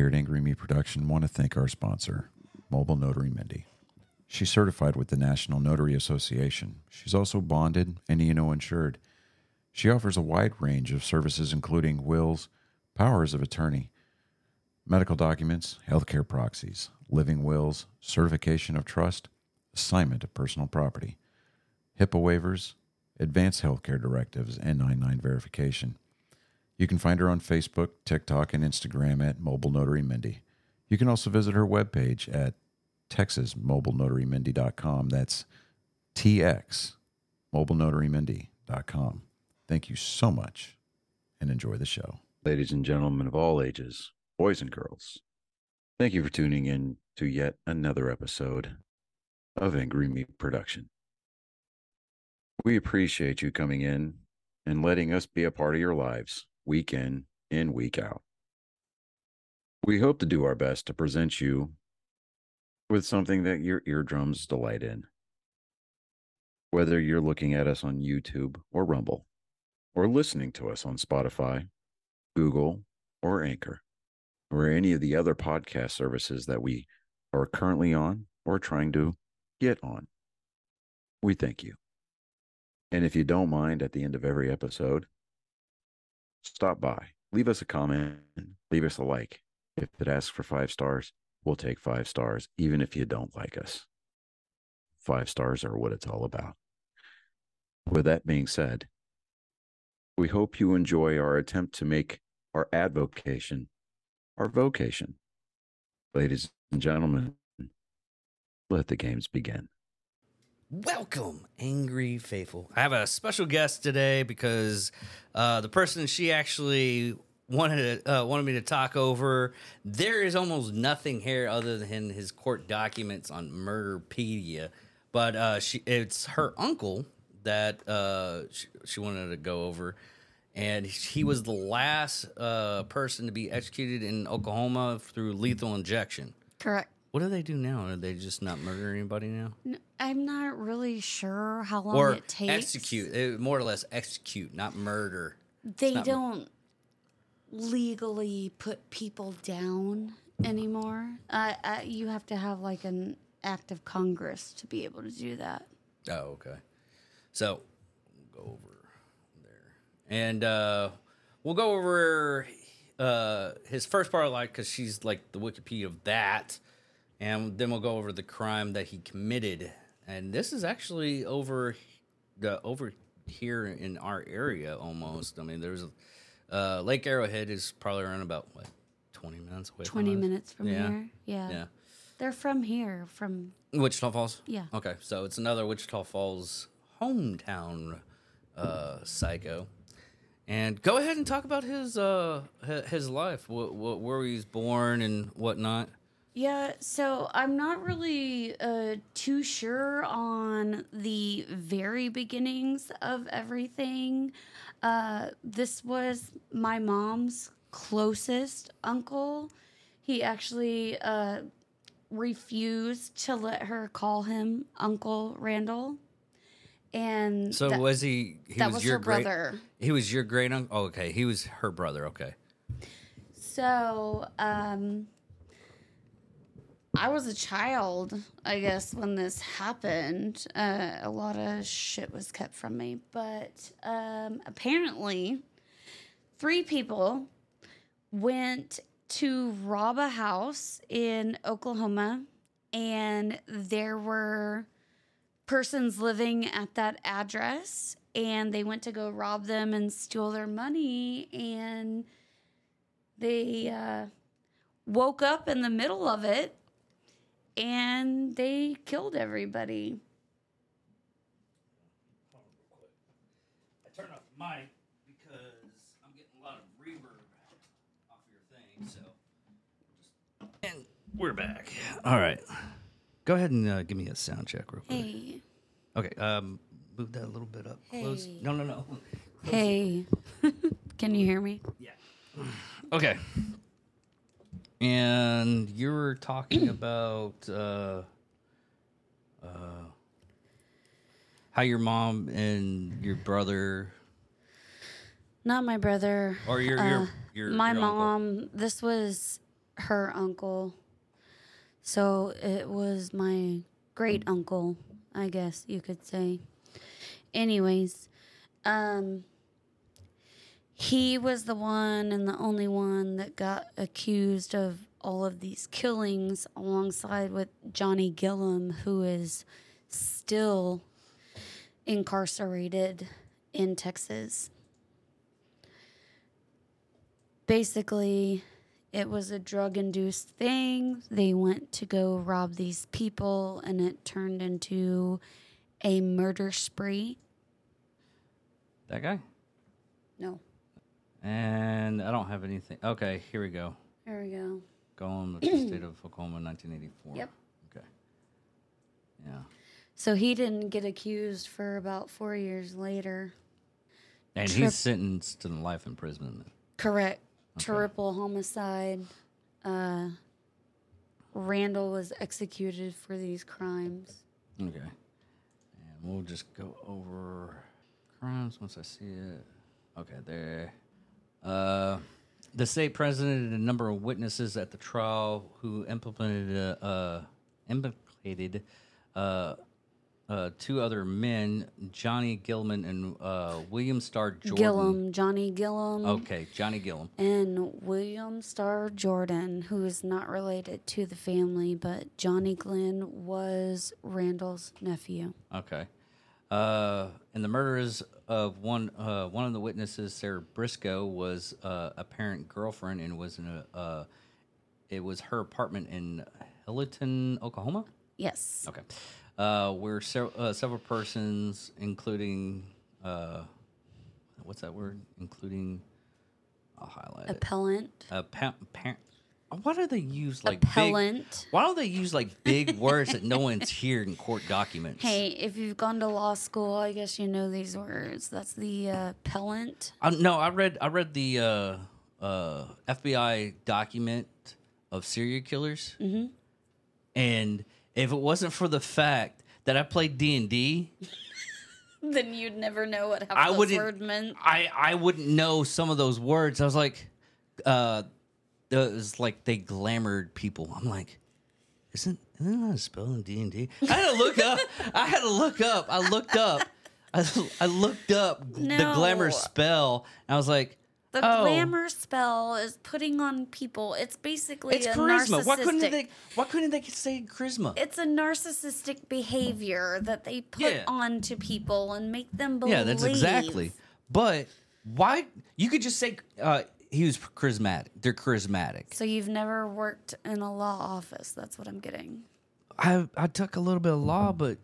Here at Angry Me Production want to thank our sponsor, Mobile Notary Mindy. She's certified with the National Notary Association. She's also bonded and E&O insured. She offers a wide range of services, including wills, powers of attorney, medical documents, healthcare proxies, living wills, certification of trust, assignment of personal property, HIPAA waivers, advanced healthcare directives, and 99 verification. You can find her on Facebook, TikTok, and Instagram at Mobile Notary Mindy. You can also visit her webpage at texasmobilenotarymindy.com. That's TX mobilenotarymindy.com. Thank you so much and enjoy the show. Ladies and gentlemen of all ages, boys and girls, thank you for tuning in to yet another episode of Angry Me Production. We appreciate you coming in and letting us be a part of your lives week in and week out. We hope to do our best to present you with something that your eardrums delight in. Whether you're looking at us on YouTube or Rumble, or listening to us on Spotify, Google, or Anchor, or any of the other podcast services that we are currently on or trying to get on, we thank you. And if you don't mind, at the end of every episode, stop by, leave us a comment, leave us a like. If it asks for five stars, we'll take five stars, even if you don't like us. Five stars are what it's all about. With that being said, we hope you enjoy our attempt to make our advocation our vocation. Ladies and gentlemen, let the games begin. Welcome, Angry Faithful. I have a special guest today because uh, the person she actually wanted to, uh, wanted me to talk over. There is almost nothing here other than his court documents on Murderpedia, but uh, she it's her uncle that uh, she, she wanted to go over, and he was the last uh, person to be executed in Oklahoma through lethal injection. Correct. What do they do now? Are they just not murder anybody now? N- I'm not really sure how long or it takes. execute, eh, more or less execute, not murder. They not don't legally put people down anymore. Uh, uh, you have to have like an act of Congress to be able to do that. Oh, okay. So we'll go over there, and uh, we'll go over uh, his first part of life because she's like the Wikipedia of that, and then we'll go over the crime that he committed. And this is actually over the over here in our area almost. I mean, there's uh, Lake Arrowhead is probably around about what twenty minutes away. 20 from minutes from Yeah. here. Yeah. Yeah. They're from here, from, Wichita Falls. yeah. Okay, so it's another Wichita Falls hometown uh, psycho. And go ahead and talk about his uh his life, what, where he was born and whatnot. Yeah, so I'm not really uh, too sure on the very beginnings of everything. Uh, this was my mom's closest uncle. He actually uh, refused to let her call him Uncle Randle. And So that, was he? He that was, was your her great. brother. He was your great uncle. Oh, okay, he was her brother. Okay. So, um, I was a child, I guess, when this happened. Uh, a lot of shit was kept from me. But um, apparently, three people went to rob a house in Oklahoma, and there were persons living at that address, and they went to go rob them and steal their money, and they uh, woke up in the middle of it and they killed everybody. I turned off the mic because I'm getting a lot of reverb off your thing. So, and we're back. All right, go ahead and uh, give me a sound check real quick. Hey, Okay, um, move that a little bit up. Close. Hey. No, no, no. hey, can you hear me? Yeah. Okay. And you were talking about uh, uh, how your mom and your brother, Not my brother. or your Uh, your your my your uncle. mom. This was her uncle. So it was my great uncle, I guess you could say. Anyways, um, he was the one and the only one that got accused of all of these killings alongside with Johnny Gillum, who is still incarcerated in Texas. Basically, it was a drug induced thing. They went to go rob these people, and it turned into a murder spree. That guy? No. And I don't have anything. Okay, here we go. There we go. Going with the state of Oklahoma, 1984. Yep. Okay. Yeah. So he didn't get accused for about four years later. And Trip- he's sentenced to life imprisonment. Correct. Triple homicide. Uh, Randle was executed for these crimes. Okay. And we'll just go over crimes once I see it. Okay, there. Uh, the state president and a number of witnesses at the trial who implemented, uh, uh, implicated uh, uh, two other men, Johnny Gilman and uh, William Starr Jordan. Gillum, Johnny Gillum, Okay, Johnny Gillum. and William Starr Jordan, who is not related to the family, but Johnny Glenn was Randle's nephew. Okay. Uh, and the murders of one uh, one of the witnesses, Sarah Briscoe, was uh, a parent girlfriend and was in a uh, it was her apartment in Hilton, Oklahoma. Yes. Okay. Uh, where several uh, several persons, including uh, what's that word? Including, I'll highlight it. Appellant. Uh, pa- pa- why do they use like Appellant. big? Why don't they use like big words that no one's heard in court documents? Hey, if you've gone to law school, I guess you know these words. That's the uh, appellant. I, no, I read I read the uh, uh, FBI document of serial killers, mm-hmm. and if it wasn't for the fact that I played D and D, Then you'd never know what half I those wouldn't. word meant. I I wouldn't know some of those words. I was like, uh, it was like they glamored people. I'm like, isn't isn't that a spell in D and D? I had to look up. I had to look up. I looked up. I, I looked up the glamour spell. And I was like, The oh. glamour spell is putting on people. It's basically It's charisma. Why couldn't they? Why couldn't they say charisma? It's a narcissistic behavior that they put Yeah. on to people and make them believe. yeah, that's exactly. But why? You could just say uh, he was charismatic. They're charismatic. So you've never worked in a law office. That's what I'm getting. I I took a little bit of law, but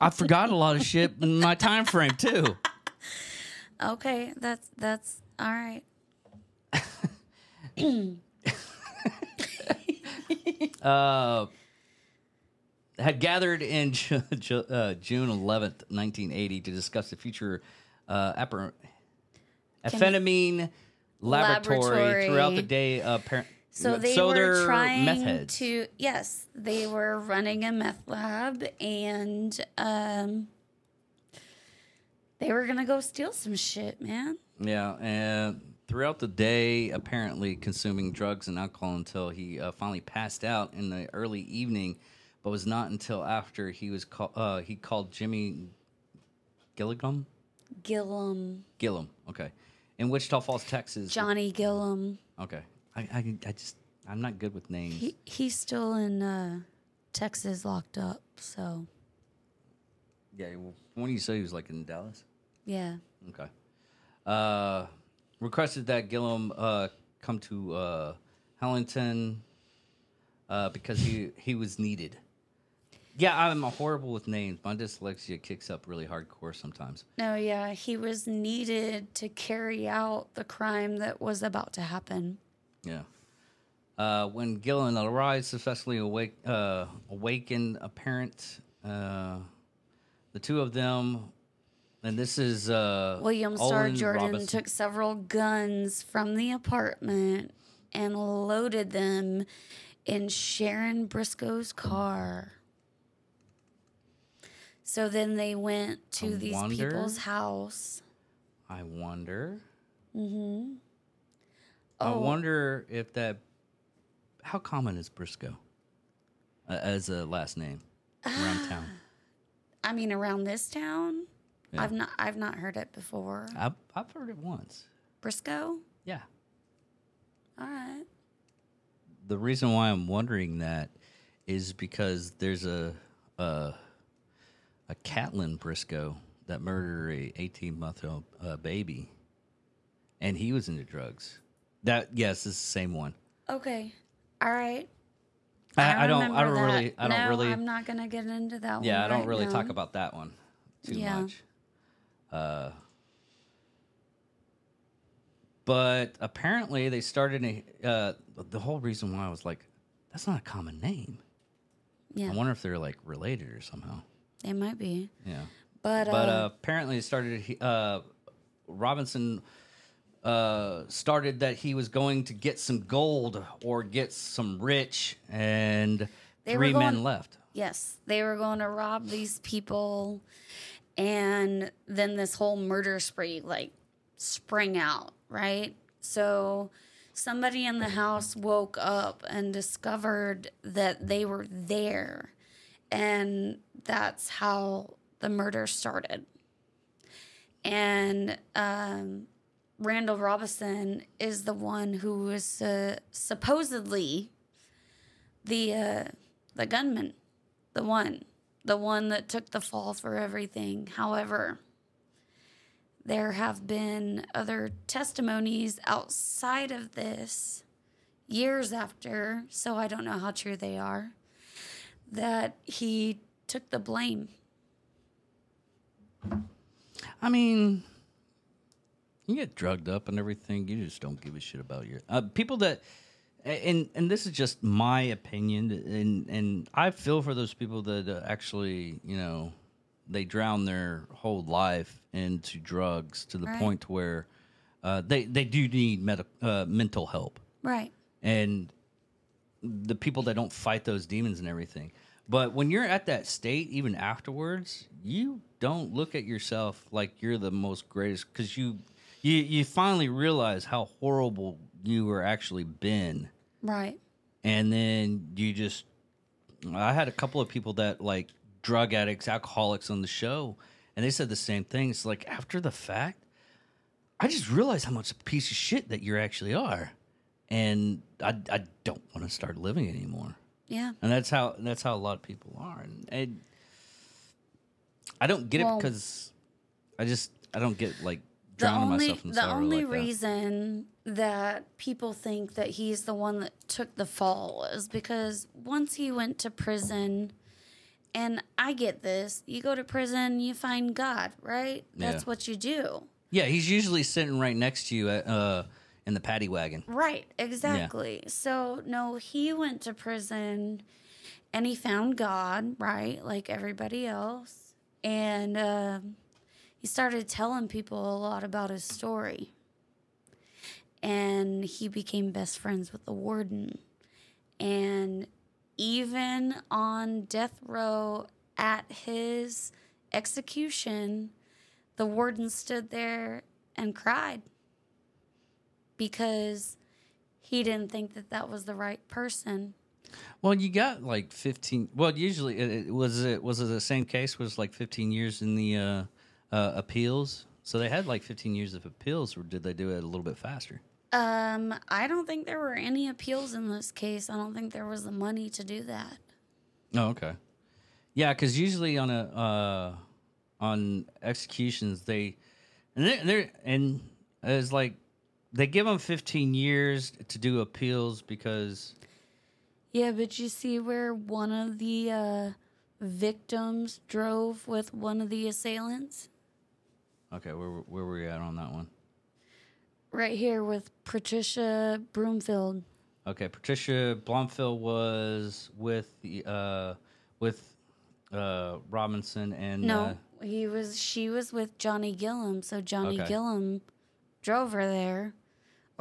I forgot a lot of shit in my time frame too. Okay, that's that's all right. Uh, had gathered in uh, June 11th, 1980, to discuss the future uh, amphetamine laboratory, Laboratory. throughout the day. Uh, par- So they so were trying meth heads. to yes, they were running a meth lab and um they were gonna go steal some shit, man. Yeah, and throughout the day, apparently consuming drugs and alcohol until he uh, finally passed out in the early evening, but was not until after he was call- uh, he called Jimmy Gilligan Gillum, Gillum. Okay, in Wichita Falls, Texas. Johnny Gillum. Okay, I, I I just I'm not good with names. He he's still in uh Texas locked up, so yeah, well, when you say he was like in Dallas. yeah. Okay. Uh, requested that Gillum uh, come to uh, Hellington uh, because he he was needed. Yeah, I'm horrible with names. My dyslexia kicks up really hardcore sometimes. No, yeah, he was needed to carry out the crime that was about to happen. Yeah. Uh, when Gillen arrived, successfully awake, uh, awakened a parent. Uh, the two of them, and this is uh, William Starr Olin Jordan Robinson. took several guns from the apartment and loaded them in Sharon Briscoe's car. So then they went to I these wonder- people's house. I wonder. Mm-hmm. I wonder if that. How common is Briscoe uh, as a last name around town? I mean, around this town, Yeah. I've not I've not heard it before. I've, I've heard it once. Briscoe. Yeah. All right. The reason why I'm wondering that is because there's a a, a Catlin Briscoe that murdered a 18 month old uh, baby, and he was into drugs. That yes, it's the same one. Okay. All right. I, I don't. I don't that. really. I don't no, really. I'm not gonna get into that one. yeah, I don't really now. talk about that one too Yeah. much. Uh, but apparently they started a, uh, the whole reason why I was like, that's not a common name. Yeah, I wonder if they're like related or somehow. They might be, Yeah. but, But uh, uh, apparently it started. Uh, Robinson uh, started that he was going to get some gold or get some rich, and They three men left. yes, they were going to rob these people, and then this whole murder spree like sprang out, right? So somebody in the house woke up and discovered that they were there, and that's how the murder started. And um, Randle Robinson is the one who was uh, supposedly the uh, the gunman, the one, the one that took the fall for everything. However, there have been other testimonies outside of this years after, so I don't know how true they are, that he took the blame. I mean, you get drugged up and everything. You just don't give a shit about your uh, people that, and and this is just my opinion, and and I feel for those people that uh, actually, you know, they drown their whole life into drugs to the Right. point where uh, they they do need med- uh, mental help Right. and the people that don't fight those demons and everything. But when you're at that state, even afterwards, you don't look at yourself like you're the most greatest because you, you you finally realize how horrible you were actually been, Right. and then you just. I had a couple of people that like drug addicts, alcoholics on the show, and they said the same thing. It's like after the fact, I just realized how much a piece of shit that you actually are, and I, I don't want to start living anymore. Yeah. And that's how that's how a lot of people are, and, and I don't get it because I just I don't get like The drowning only myself in the sorrow only like that. reason that people think that he's the one that took the fall is because once he went to prison and I get this, you go to prison, you find God, right? That's Yeah. what you do. Yeah, he's usually sitting right next to you at, uh, in the paddy wagon. Right, exactly. So, no, he went to prison and he found God, right? Like everybody else. And um, he started telling people a lot about his story. And he became best friends with the warden. And even on death row at his execution, the warden stood there and cried because he didn't think that that was the right person. Well, you got like fifteen. Well, usually it, it was it was it the same case was like fifteen years in the uh, uh, appeals. So they had like fifteen years of appeals, or did they do it a little bit faster? Um, I don't think there were any appeals in this case. I don't think there was the money to do that. Oh, okay. Yeah, because usually on a uh, on executions they and they're, they're and it's like they give them 15 years to do appeals because Yeah, but you see where one of the uh, victims drove with one of the assailants? okay where where were we at on that one Right here with Patricia Broomfield. okay patricia blomfield was with the uh with uh robinson and No, uh, he was. She was with Johnny Gillum, so Johnny Okay. Gillum drove her there,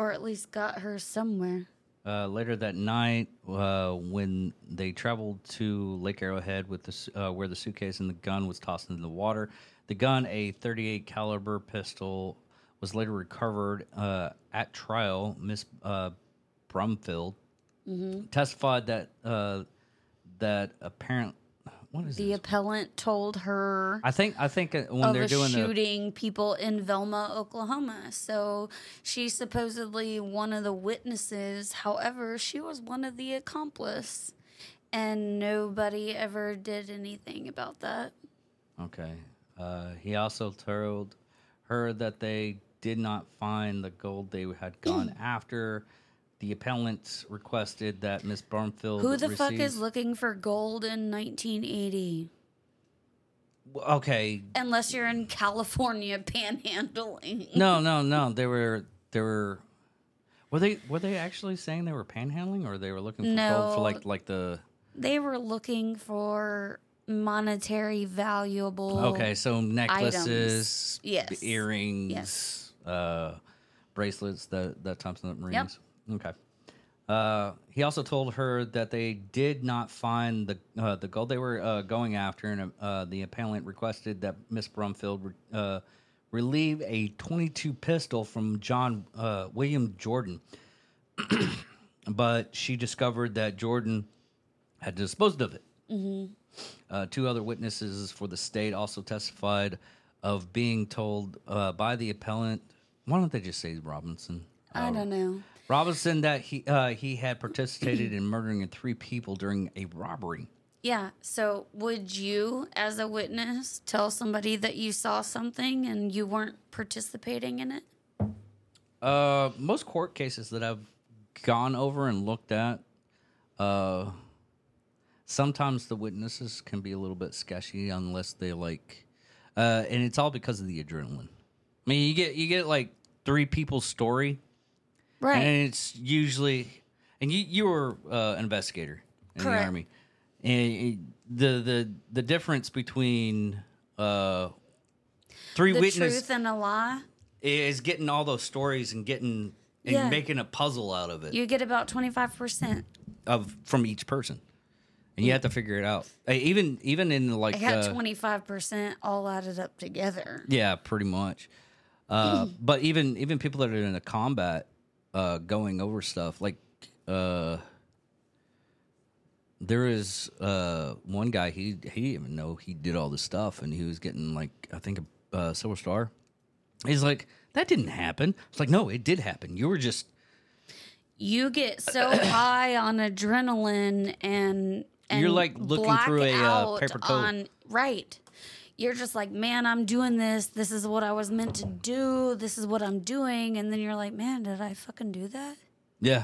or at least got her somewhere. Uh, later that night, uh, when they traveled to Lake Arrowhead with the, uh, where the suitcase and the gun was tossed into the water, the gun, a 38 caliber pistol, was later recovered uh, at trial. Miss uh, Brumfield Mm-hmm. testified that uh, that apparent what is The this? appellant told her I think I think uh, when of they're a doing the shooting people in Velma, Oklahoma. So she's supposedly one of the witnesses. However, she was one of the accomplice, and nobody ever did anything about that. Okay. Uh, he also told her that they did not find the gold they had gone after. The appellant requested that Miss Brumfield. Who the fuck is looking for gold in 1980? Okay. Unless you're in California panhandling. No, no, no. They were they were were they were they actually saying they were panhandling or they were looking for gold for like like the They were looking for monetary valuable. Okay, so necklaces, Yes. earrings, Yes. uh, bracelets, that that type of rings. Okay. Uh, he also told her that they did not find the uh, the gold they were uh, going after, and uh, the appellant requested that Miss Brumfield uh, relieve a 22 pistol from John uh, William Jordan, but she discovered that Jordan had disposed of it. Uh, two other witnesses for the state also testified of being told uh, by the appellant. Why don't they just say Robinson? I don't know. Robinson that he uh, he had participated in murdering three people during a robbery. Yeah. So, would you, as a witness, tell somebody that you saw something and you weren't participating in it? Uh, most court cases that I've gone over and looked at, uh, sometimes the witnesses can be a little bit sketchy unless they like, uh, and it's all because of the adrenaline. I mean, you get you get like three people's story, Right. and it's usually, and you you were uh, an investigator in Correct. the army, and the the the difference between uh three the witnesses truth and a lie. is getting all those stories and getting and Yeah. making a puzzle out of it You get about 25%. of from each person and you have to figure it out Uh, even even in like I got uh, 25% all added up together. yeah pretty much uh but even even people that are in a combat uh going over stuff like uh there is uh one guy he he didn't even know he did all this stuff and he was getting like i think a uh, silver star he's like that didn't happen it's like no it did happen you were just You get so high on adrenaline and, and You're like looking black through a, uh, out paper coat. on right. You're just like, man, I'm doing this. This is what I was meant to do. This is what I'm doing, and then you're like, man, did I fucking do that? Yeah.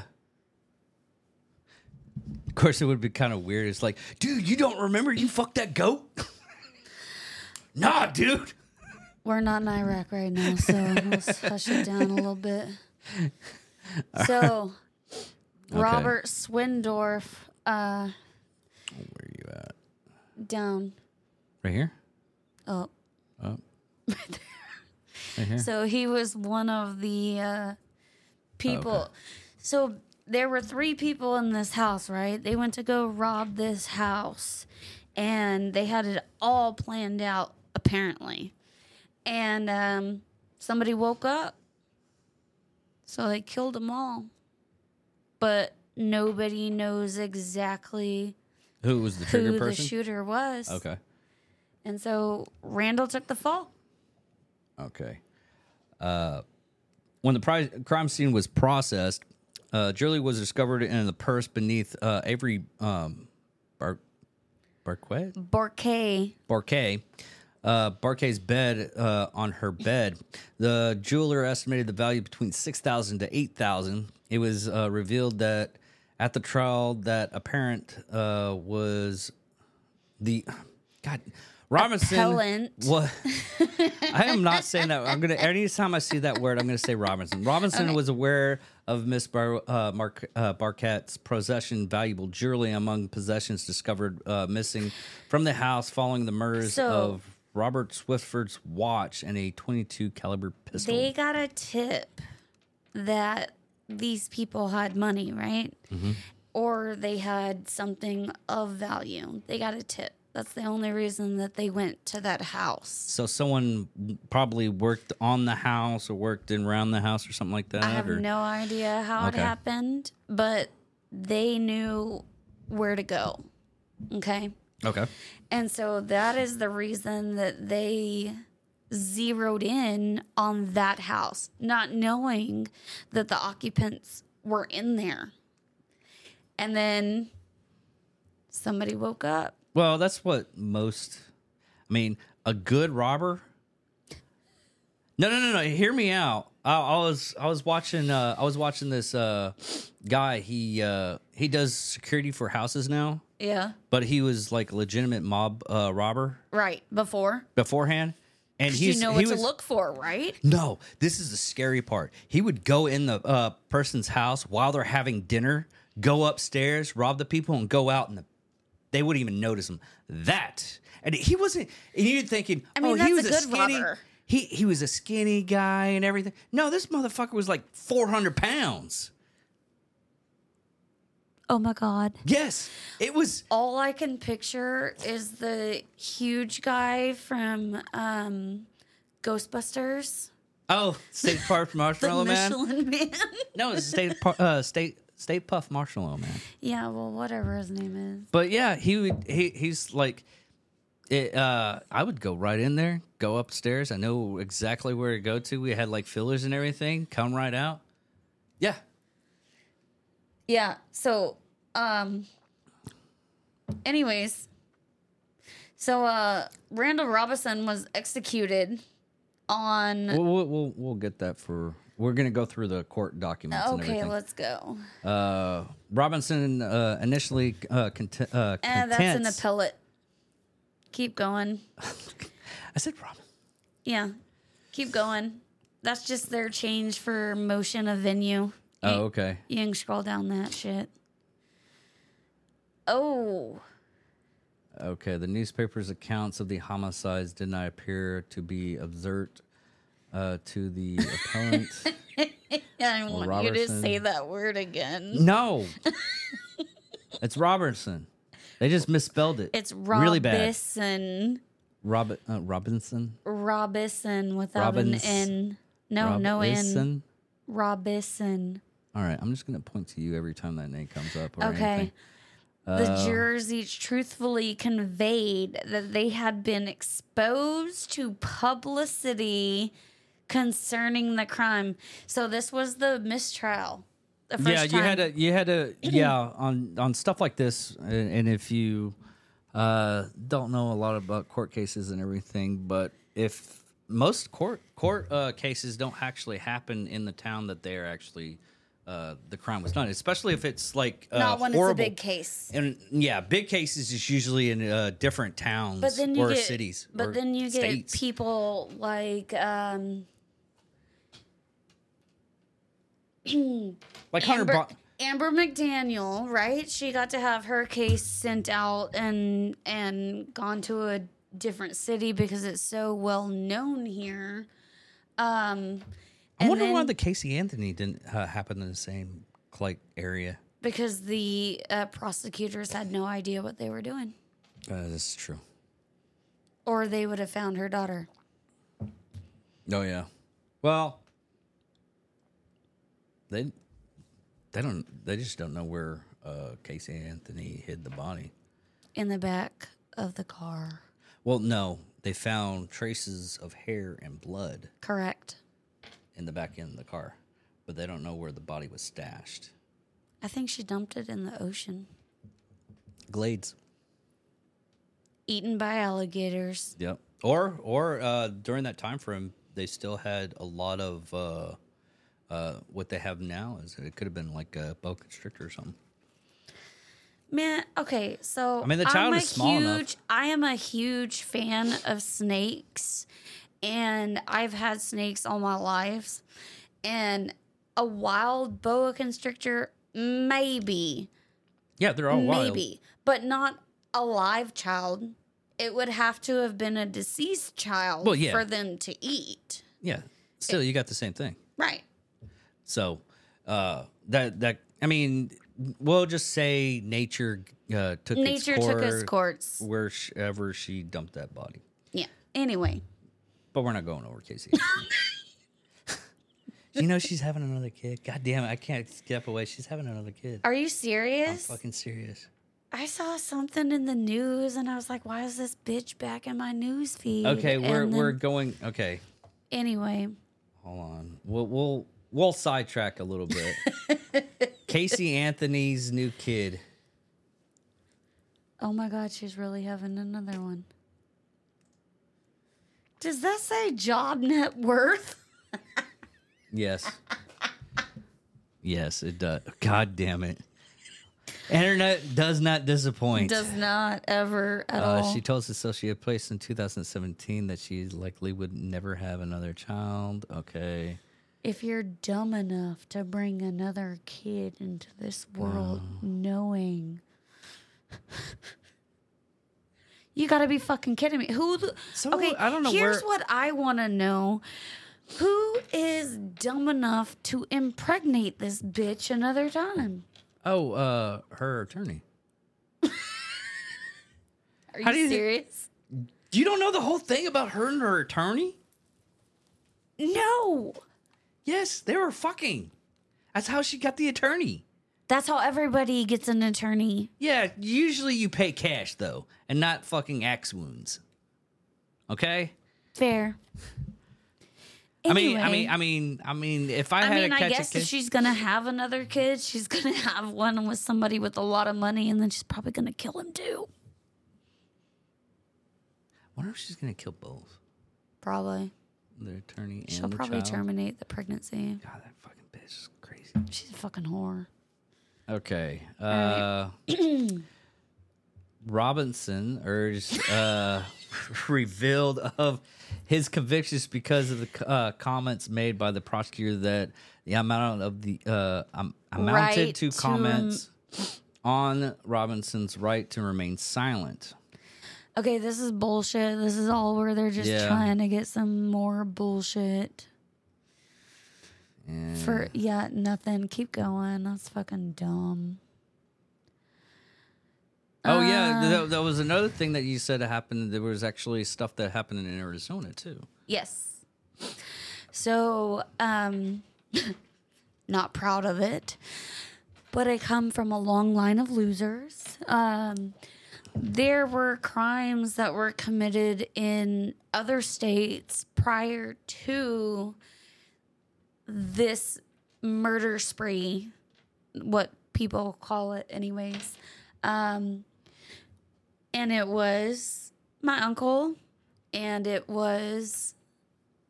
Of course, it would be kind of weird. It's like, dude, you don't remember you fucked that goat? nah, dude. We're not in Iraq right now, so let's hush it down a little bit. So, Robert Swindorf, uh, Where are you at? down. Right here? Oh, Right here? So he was one of the uh, people. So there were three people in this house, right? They went to go rob this house and they had it all planned out, apparently. And um, somebody woke up. So they killed them all. But nobody knows exactly Who was the trigger who person? the shooter was. okay. And so Randle took the fall. Okay. Uh, when the pri- crime scene was processed, uh, Julie was discovered in the purse beneath uh, Avery um, Bar- Barquet? Borquet Barquet, uh, Barquet's bed uh, on her bed. The jeweler estimated the value between six thousand to eight thousand. It was uh, revealed that at the trial that a parent uh, was the God Robinson. Appellant. What? I am not saying that. I'm gonna. Anytime I see that word, I'm gonna say Robinson. Robinson was aware of Miss Bar, uh, Mark, uh, Barquette's possession valuable jewelry among possessions discovered uh, missing from the house following the murders So- of Robert Swiftford's watch and a 22 caliber pistol. They got a tip that these people had money, right? Mm-hmm. Or they had something of value. They got a tip. That's the only reason that they went to that house. So someone probably worked on the house or worked in around the house or something like that. I have or? no idea how Okay. it happened, but they knew where to go. Okay. Okay. And so that is the reason that they zeroed in on that house, not knowing that the occupants were in there. And then somebody woke up. Well, that's what most. I mean, a good robber. No, no, no, no. Hear me out. I, I was, I was watching, uh, I was watching this uh, guy. He, uh, he does security for houses now, Yeah. but he was like a legitimate mob uh, robber Right. Before. beforehand. And he's, you know he what was, to look for, right? No, this is the scary part. He would go in the uh, person's house while they're having dinner, go upstairs, rob the people, and go out, in the, they wouldn't even notice him. That, and he wasn't. And you're thinking, I mean, oh, he was a good skinny. He he was a skinny guy and everything. No, this motherfucker was like 400 pounds. Oh my God. Yes, it was. All I can picture is the huge guy from um, Ghostbusters, Oh, State Park the Marshmallow Man. Michelin Man. No, it's State Par- uh, State Stay Puft Marshmallow Man. yeah, well, whatever his name is. But yeah, he would. He he's like, it, uh, I would go right in there, go upstairs. I know exactly where to go to. We had like fillers and everything. Come right out. Yeah. Yeah. So, um, anyways, so uh, Randle Robinson was executed on. We'll, we'll we'll we'll get that for. We're gonna go through the court documents and Okay, everything. let's go. Uh, Robinson uh, initially uh, cont- uh, And that's an appellate. Keep going. I said Robin. Yeah, keep going. That's just their change for motion of venue. Oh, okay. You can scroll down that shit. Oh, Okay, the newspaper's accounts of the homicides did not appear to be observed uh, to the appellant. I want you to say that word again. no, it's Robertson. They just misspelled it. It's really bad. Robinson. Rob- uh, Robinson. Robinson without Robins- an N. No, no N. Robinson? Robinson. All right, I'm just gonna point to you every time that name comes up. Or Okay. anything. The Uh, jurors each truthfully conveyed that they had been exposed to publicity concerning the crime. So this was the mistrial. The first yeah, you time. had to, you had to, yeah, on on stuff like this, and, and if you uh, don't know a lot about court cases and everything, but if most court court uh, cases don't actually happen in the town that they're actually uh, the crime was done, especially if it's like uh, Not when horrible. it's a big case. And yeah, big cases is usually in uh, different towns But then you or get cities. But then you get people like um like Hunter. Amber, Bo- Amber McDaniel, right? She got to have her case sent out and and gone to a different city because it's so well known here. Um, I wonder why the Casey Anthony didn't uh, happen in the same like area. because the uh, prosecutors had no idea what they were doing, Uh, this is true. or they would have found her daughter. Oh yeah. Well, they they don't they just don't know where uh, Casey Anthony hid the body. In the back of the car. Well, no, they found traces of hair and blood Correct. in the back end of the car, but they don't know where the body was stashed. I think she dumped it in the ocean, Glades. eaten by alligators. Yep. Or or uh, during that time frame, they still had a lot of uh, uh, what they have now. Is it could have been like a boa constrictor or something. Man, okay, so I mean, the child I'm is small enough. I am a huge fan of snakes, and I've had snakes all my life, and a wild boa constrictor, maybe, Yeah, they're all wild. maybe, but not a live child. It would have to have been a deceased child Well, yeah. for them to eat, Yeah. Still, you got the same thing. right? So uh, that that I mean, we'll just say nature uh, took Nature its took its course course. wherever she dumped that body. Yeah. Anyway, But we're not going over Casey. you know she's having another kid. God damn it! I can't step away. She's having another kid. are you serious? I'm fucking serious. I saw something in the news and I was like, why is this bitch back in my news feed? Okay, we're And we're going. Okay, anyway. hold on. We'll we'll we'll sidetrack a little bit. Casey Anthony's new kid. Oh my god, she's really having another one. Does that say job net worth? Yes. yes, it does. God damn it. Internet does not disappoint. Does not ever at Uh, all. she told Associated Press in 2017 that she likely would never have another child. Okay. If you're dumb enough to bring another kid into this world knowing you gotta be fucking kidding me. Who the, So, okay I don't know here's where- what i want to know. Who is dumb enough to impregnate this bitch another time? Oh, uh, her attorney. are How you, do you thi- serious? You don't know the whole thing about her and her attorney? no Yes, they were fucking. That's how she got the attorney. that's how everybody gets an attorney Yeah, usually you pay cash though, and not fucking axe wounds. Okay? fair I mean, I mean, I mean, I mean, if I, I had mean, I guess a if she's gonna have another kid, she's gonna have one with somebody with a lot of money, and then she's probably gonna kill him too. I wonder if she's gonna kill both Probably. The attorney and She'll the probably child. terminate the pregnancy. God, that fucking bitch is crazy. She's a fucking whore. Okay. Uh, Robinson urged uh, revealed of his convictions because of the uh, comments made by the prosecutor that the amount of the uh, um, amounted Right to to- comments on Robinson's right to remain silent. Okay, this is bullshit. This is all where they're just Yeah. trying to get some more bullshit. And For yeah, nothing. Keep going. That's fucking dumb. oh yeah, Uh, that, that was another thing that you said happened. There was actually stuff that happened in Arizona too. Yes. So, um, not proud of it, but I come from a long line of losers. Um, there were crimes that were committed in other states prior to this murder spree, what people call it, anyways. Um, and it was my uncle, and it was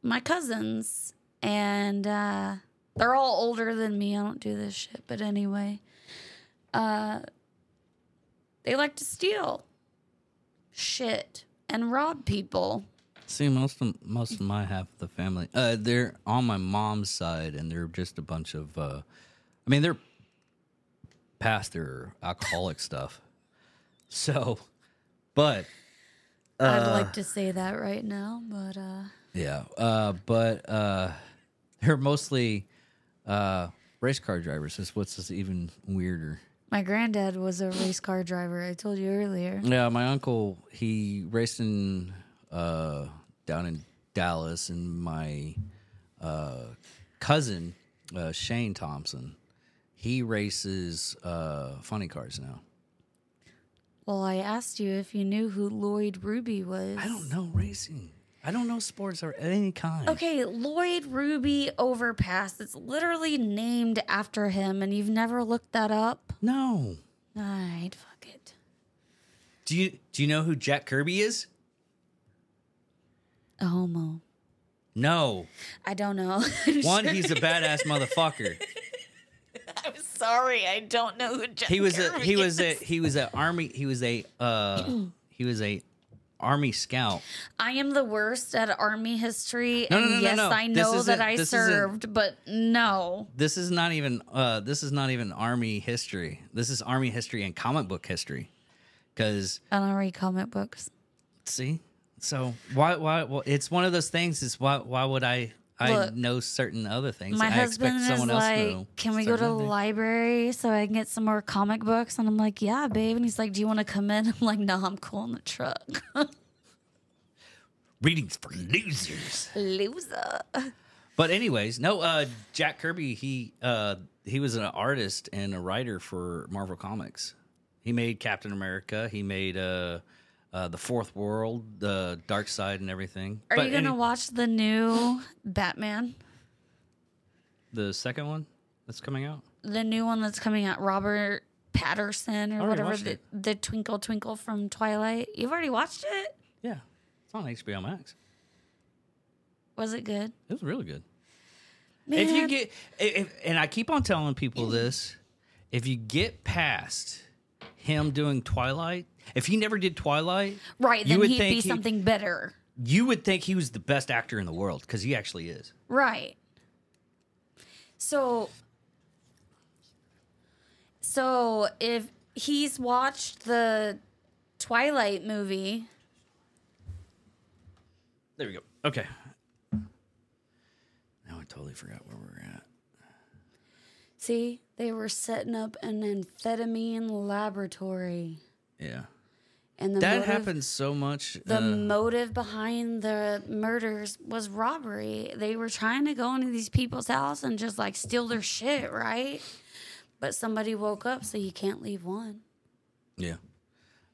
my cousins, and uh, they're all older than me. I don't do this shit, but anyway, uh, they like to steal shit and rob people. See, most of most of my half of the family, uh, they're on my mom's side, and they're just a bunch of. Uh, I mean, they're past their alcoholic stuff. So, but I'd like to say that right now, but uh, yeah, uh, but uh, they're mostly uh, race car drivers. Is what's even weirder. My granddad was a race car driver. I told you earlier. Yeah, my uncle he raced in uh, down in Dallas, and my uh, cousin uh, Shane Thompson he races uh, funny cars now. Well, I asked you if you knew who Lloyd Ruby was. I don't know racing. I don't know sports of any kind. Okay, Lloyd Ruby Overpass. It's literally named after him, and you've never looked that up? No. All right, fuck it. Do you do you know who Jack Kirby is? A homo. No. I don't know. One, he's a badass motherfucker. I'm sorry, I don't know who Jack He was a Kirby he was a he was a army he was a uh he was a army scout. I am the worst at army history, No, and no, no, yes. I know that I served, but no. This is not even uh this is not even army history. This is army history and comic book history. Cuz I don't read comic books. see? So why why well, it's one of those things is why why would I I Look, know certain other things. My I husband expect is someone else to like, know "Can we go to the certain things." library so I can get some more comic books?" And I'm like, "Yeah, babe." And he's like, "Do you want to come in?" I'm like, "No, I'm cool in the truck." readings for losers? Loser. But anyways, no. Uh, Jack Kirby, he uh, he was an artist and a writer for Marvel Comics. He made Captain America. He made uh, uh, the Fourth World, the Darkseid, and everything. Are But you gonna any- watch the new Batman? the second one that's coming out? The new one that's coming out, Robert Pattinson or whatever, the, the Twinkle Twinkle from Twilight. You've already watched it? Yeah, it's on HBO Max. Was it good? It was really good. Man, If you get, if, and I keep on telling people this, if you get past him doing Twilight, if he never did Twilight, right, then he'd be he- something better. you would think he was the best actor in the world because he actually is. Right. So So if he's watched the Twilight movie, There we go. Okay. Now I totally forgot where we're at. see, they were setting up an amphetamine laboratory. Yeah. And the That motive, happens so much. The uh, motive behind the murders was robbery. They were trying to go into these people's house and just like steal their shit, right? But somebody woke up, so you can't leave one. Yeah.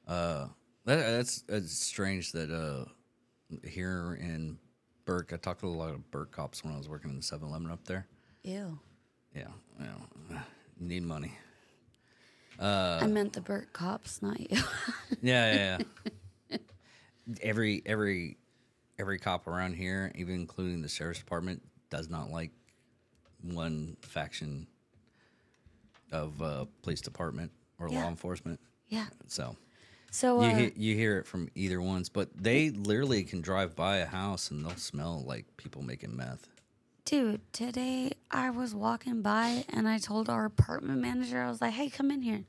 Uh, that, that's, that's strange that uh, here in Burke, I talked to a lot of Burke cops when I was working in the 7 Eleven up there. Ew. Yeah. Know, you need money. I meant the Burt cops, not you. Yeah, yeah, yeah. every every every cop around here, even including the sheriff's department, does not like one faction of uh, police department or Yeah. law enforcement. yeah. So So you uh, he- you hear it from either ones, but they literally can drive by a house and they'll smell like people making meth. Dude, today I was walking by and I told our apartment manager, I was like, hey, come in here.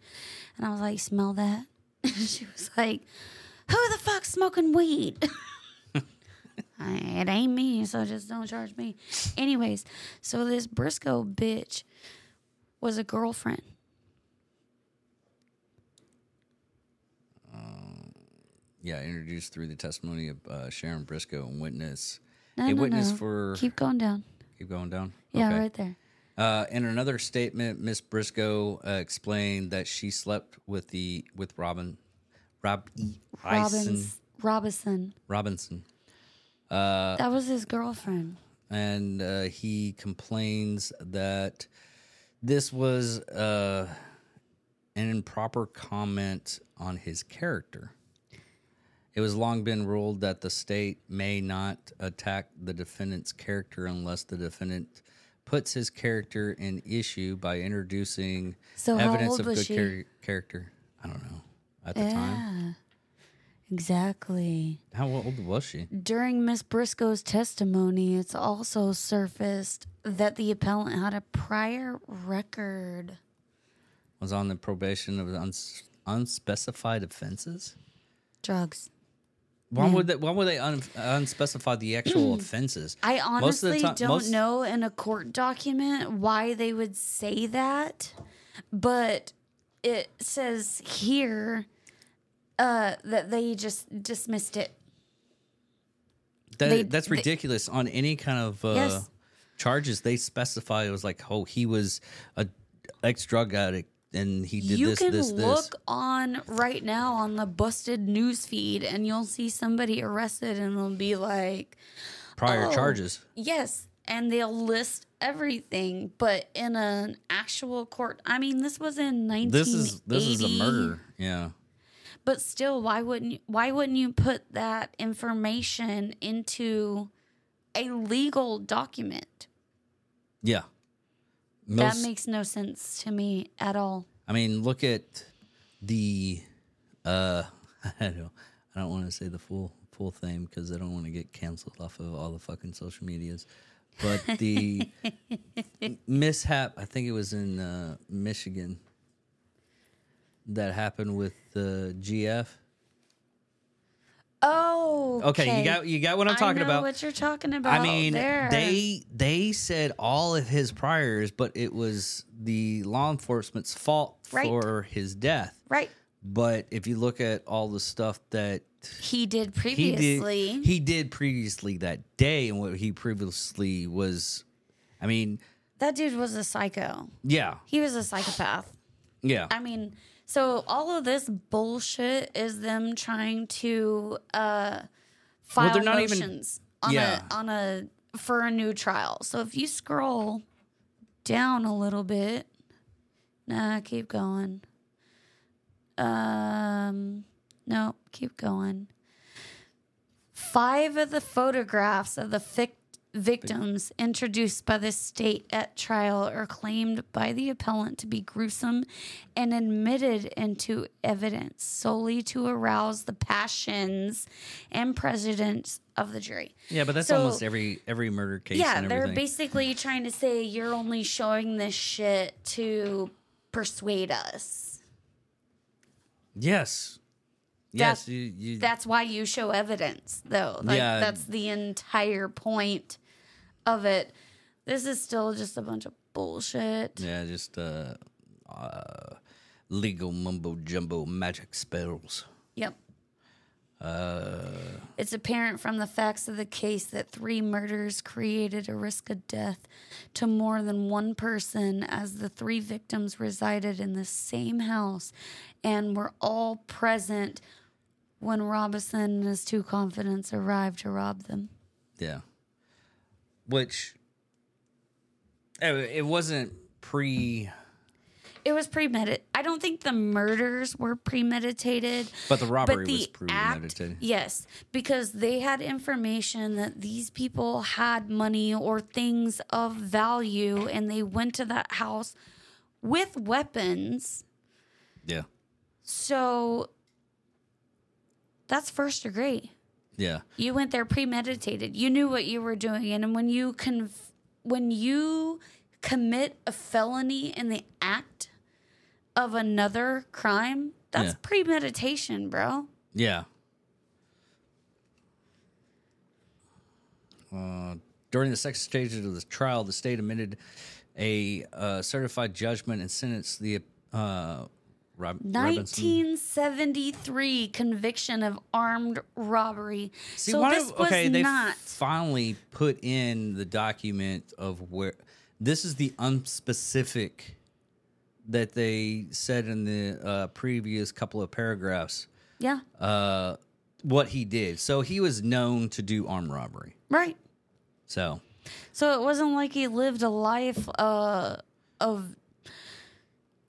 And I was like, smell that? And she was like, who the fuck's smoking weed? I, it ain't me, so just don't charge me. Anyways, so this Briscoe bitch was a girlfriend. Yeah, introduced through the testimony of uh, Sharon Briscoe and witness. No, a no, witness no. for Keep going down. Keep going down. Yeah, Okay. right there. Uh, in another statement, Miss Briscoe uh, explained that she slept with the with Robin, Rob Robinson, Robbins, Robinson. Robinson, Uh, that was his girlfriend. and uh, he complains that this was uh, an improper comment on his character. It was long been ruled that the state may not attack the defendant's character unless the defendant puts his character in issue by introducing So evidence of good char- character. I don't know. At the time, Exactly. how old was she? During Miss Briscoe's testimony, it's also surfaced that the appellant had a prior record. Was on the probation of uns- unspecified offenses. Drugs. Why would they? Why would they un, unspecify the actual offenses? I Most of the honestly ti- don't most- know in a court document why they would say that, but it says here uh, that they just dismissed it. That, they- that's they- ridiculous. On any kind of uh, Yes. charges, they specify it was like, oh, he was a ex drug addict and he did you this, can this, look on right now on the busted news feed and you'll see somebody arrested and they'll be like Prior oh, charges. yes and they'll list everything but in an actual court i mean this was in 1980 This is this is a murder. Yeah. but still why wouldn't you why wouldn't you put that information into a legal document Yeah. That makes no sense to me at all I mean, look at the. Uh, I don't. I don't want to say the full full thing because I don't want to get canceled off of all the fucking social medias. But the mishap, I think it was in uh, Michigan, that happened with the GF. Oh, Okay, you got you got what I'm talking I know about. What you're talking about? I mean, there. they they said all of his priors, but it was the law enforcement's fault Right. for his death. right. But if you look at all the stuff that He did he previously. did, he did previously that day, and what he previously was, I mean, that dude was a psycho. yeah, He was a psychopath. yeah, I mean, so all of this bullshit is them trying to uh, file they're not even- motions on Yeah. a on a for a new trial. So if you scroll down a little bit, nah, keep going. Um, no, keep going. Five of the photographs of the fic- victims introduced by the state at trial are claimed by the appellant to be gruesome and admitted into evidence solely to arouse the passions and prejudice of the jury. yeah. But that's So- almost every every murder case. Yeah, and they're basically trying to say you're only showing this shit to persuade us. yes, yes. You, you, That's why you show evidence, though. Like, Yeah. that's the entire point of it. This is still just a bunch of bullshit. yeah, just uh, uh, legal mumbo jumbo magic spells. Yep. Uh, It's apparent from the facts of the case that three murders created a risk of death to more than one person, as the three victims resided in the same house and were all present when Robison and his two confidants arrived to rob them. Yeah. Which it, it wasn't pre It was premeditated. I don't think the murders were premeditated. but the robbery but the was act, premeditated. yes, because they had information that these people had money or things of value, and they went to that house with weapons. Yeah. So that's first degree. Yeah. You went there premeditated. You knew what you were doing, and when you conf- when you commit a felony in the act of another crime, that's Yeah. premeditation, bro. Yeah. Uh, during the second stage of the trial, the state admitted a uh, certified judgment and sentenced the uh, Rob- Robison. 1973 conviction of armed robbery. See, so why this do- was okay, they not. finally put in the document of where this is the unspecific that they said in the uh, previous couple of paragraphs. yeah, Uh, what he did. So he was known to do armed robbery. right. So So it wasn't like he lived a life uh, of,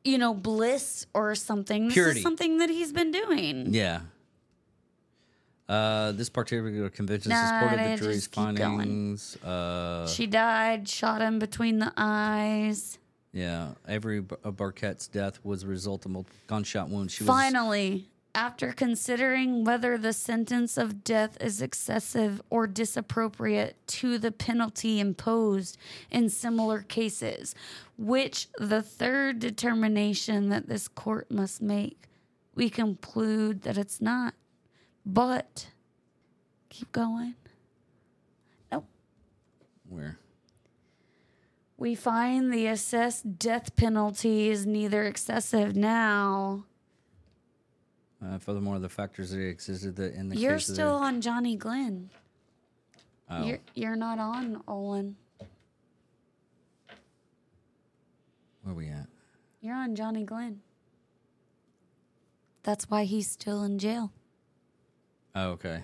you know, bliss or something. This is something that he's been doing. yeah. Uh, this particular convention Nah, supported the jury's findings. Uh, She died, shot him between the eyes. yeah, every Bar- Barquette's death was a result of multiple gunshot wounds. She was Finally, after considering whether the sentence of death is excessive or disappropriate to the penalty imposed in similar cases, which the third determination that this court must make, we conclude that it's not. But keep going. Nope. where We find the assessed death penalty is neither excessive now. Uh, furthermore, the factors that existed that in the case. You're still on Johnny Glenn. oh, You're you're not on Olan. where we at? You're on Johnny Glenn. That's why he's still in jail. Oh, okay.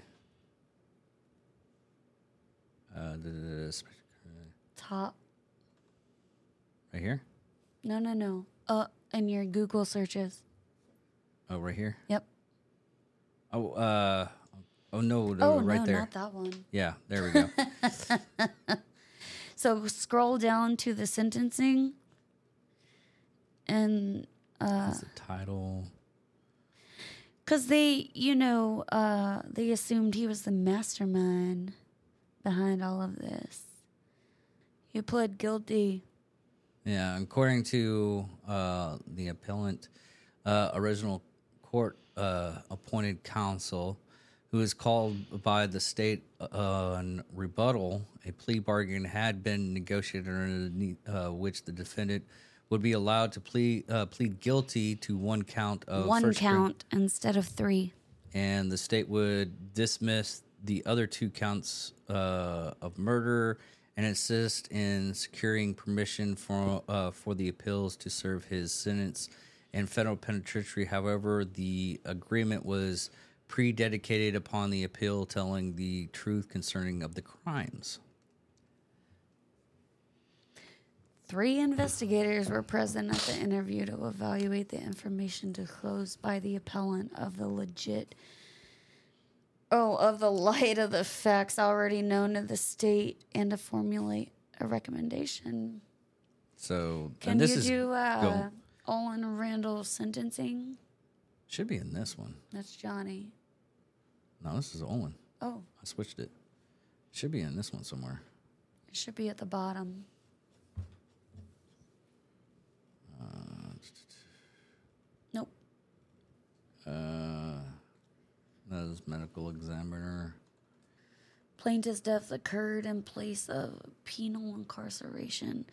Uh, Top. right here. No, no, no. Uh, in your Google searches. Oh, right here. Yep. Oh, uh, oh no, no, Oh right no, there. not that one. Yeah, there we go. So scroll down to the sentencing, and uh, That's the title. because they, you know, uh, they assumed he was the mastermind behind all of this. He pled guilty. Yeah, according to uh, the appellant, uh, original court uh, appointed counsel who was called by the state uh, on rebuttal. A plea bargain had been negotiated under uh, which the defendant would be allowed to plead uh, plead guilty to one count of one count instead of three, and the state would dismiss the other two counts uh, of murder and assist in securing permission for uh, for the appeals to serve his sentence in federal penitentiary. However, the agreement was pre-dedicated upon the appeal telling the truth concerning of the crimes. Three investigators were present at the interview to evaluate the information disclosed by the appellant of the legit oh of the light of the facts already known to the state and to formulate a recommendation. So can you do uh, Olan Randle sentencing? Should be in this one. That's Johnny. No, this is Olin. Oh. I switched it. Should be in this one somewhere. It should be at the bottom. Uh, nope. Uh, that is medical examiner. Plaintiff's death occurred in place of penal incarceration,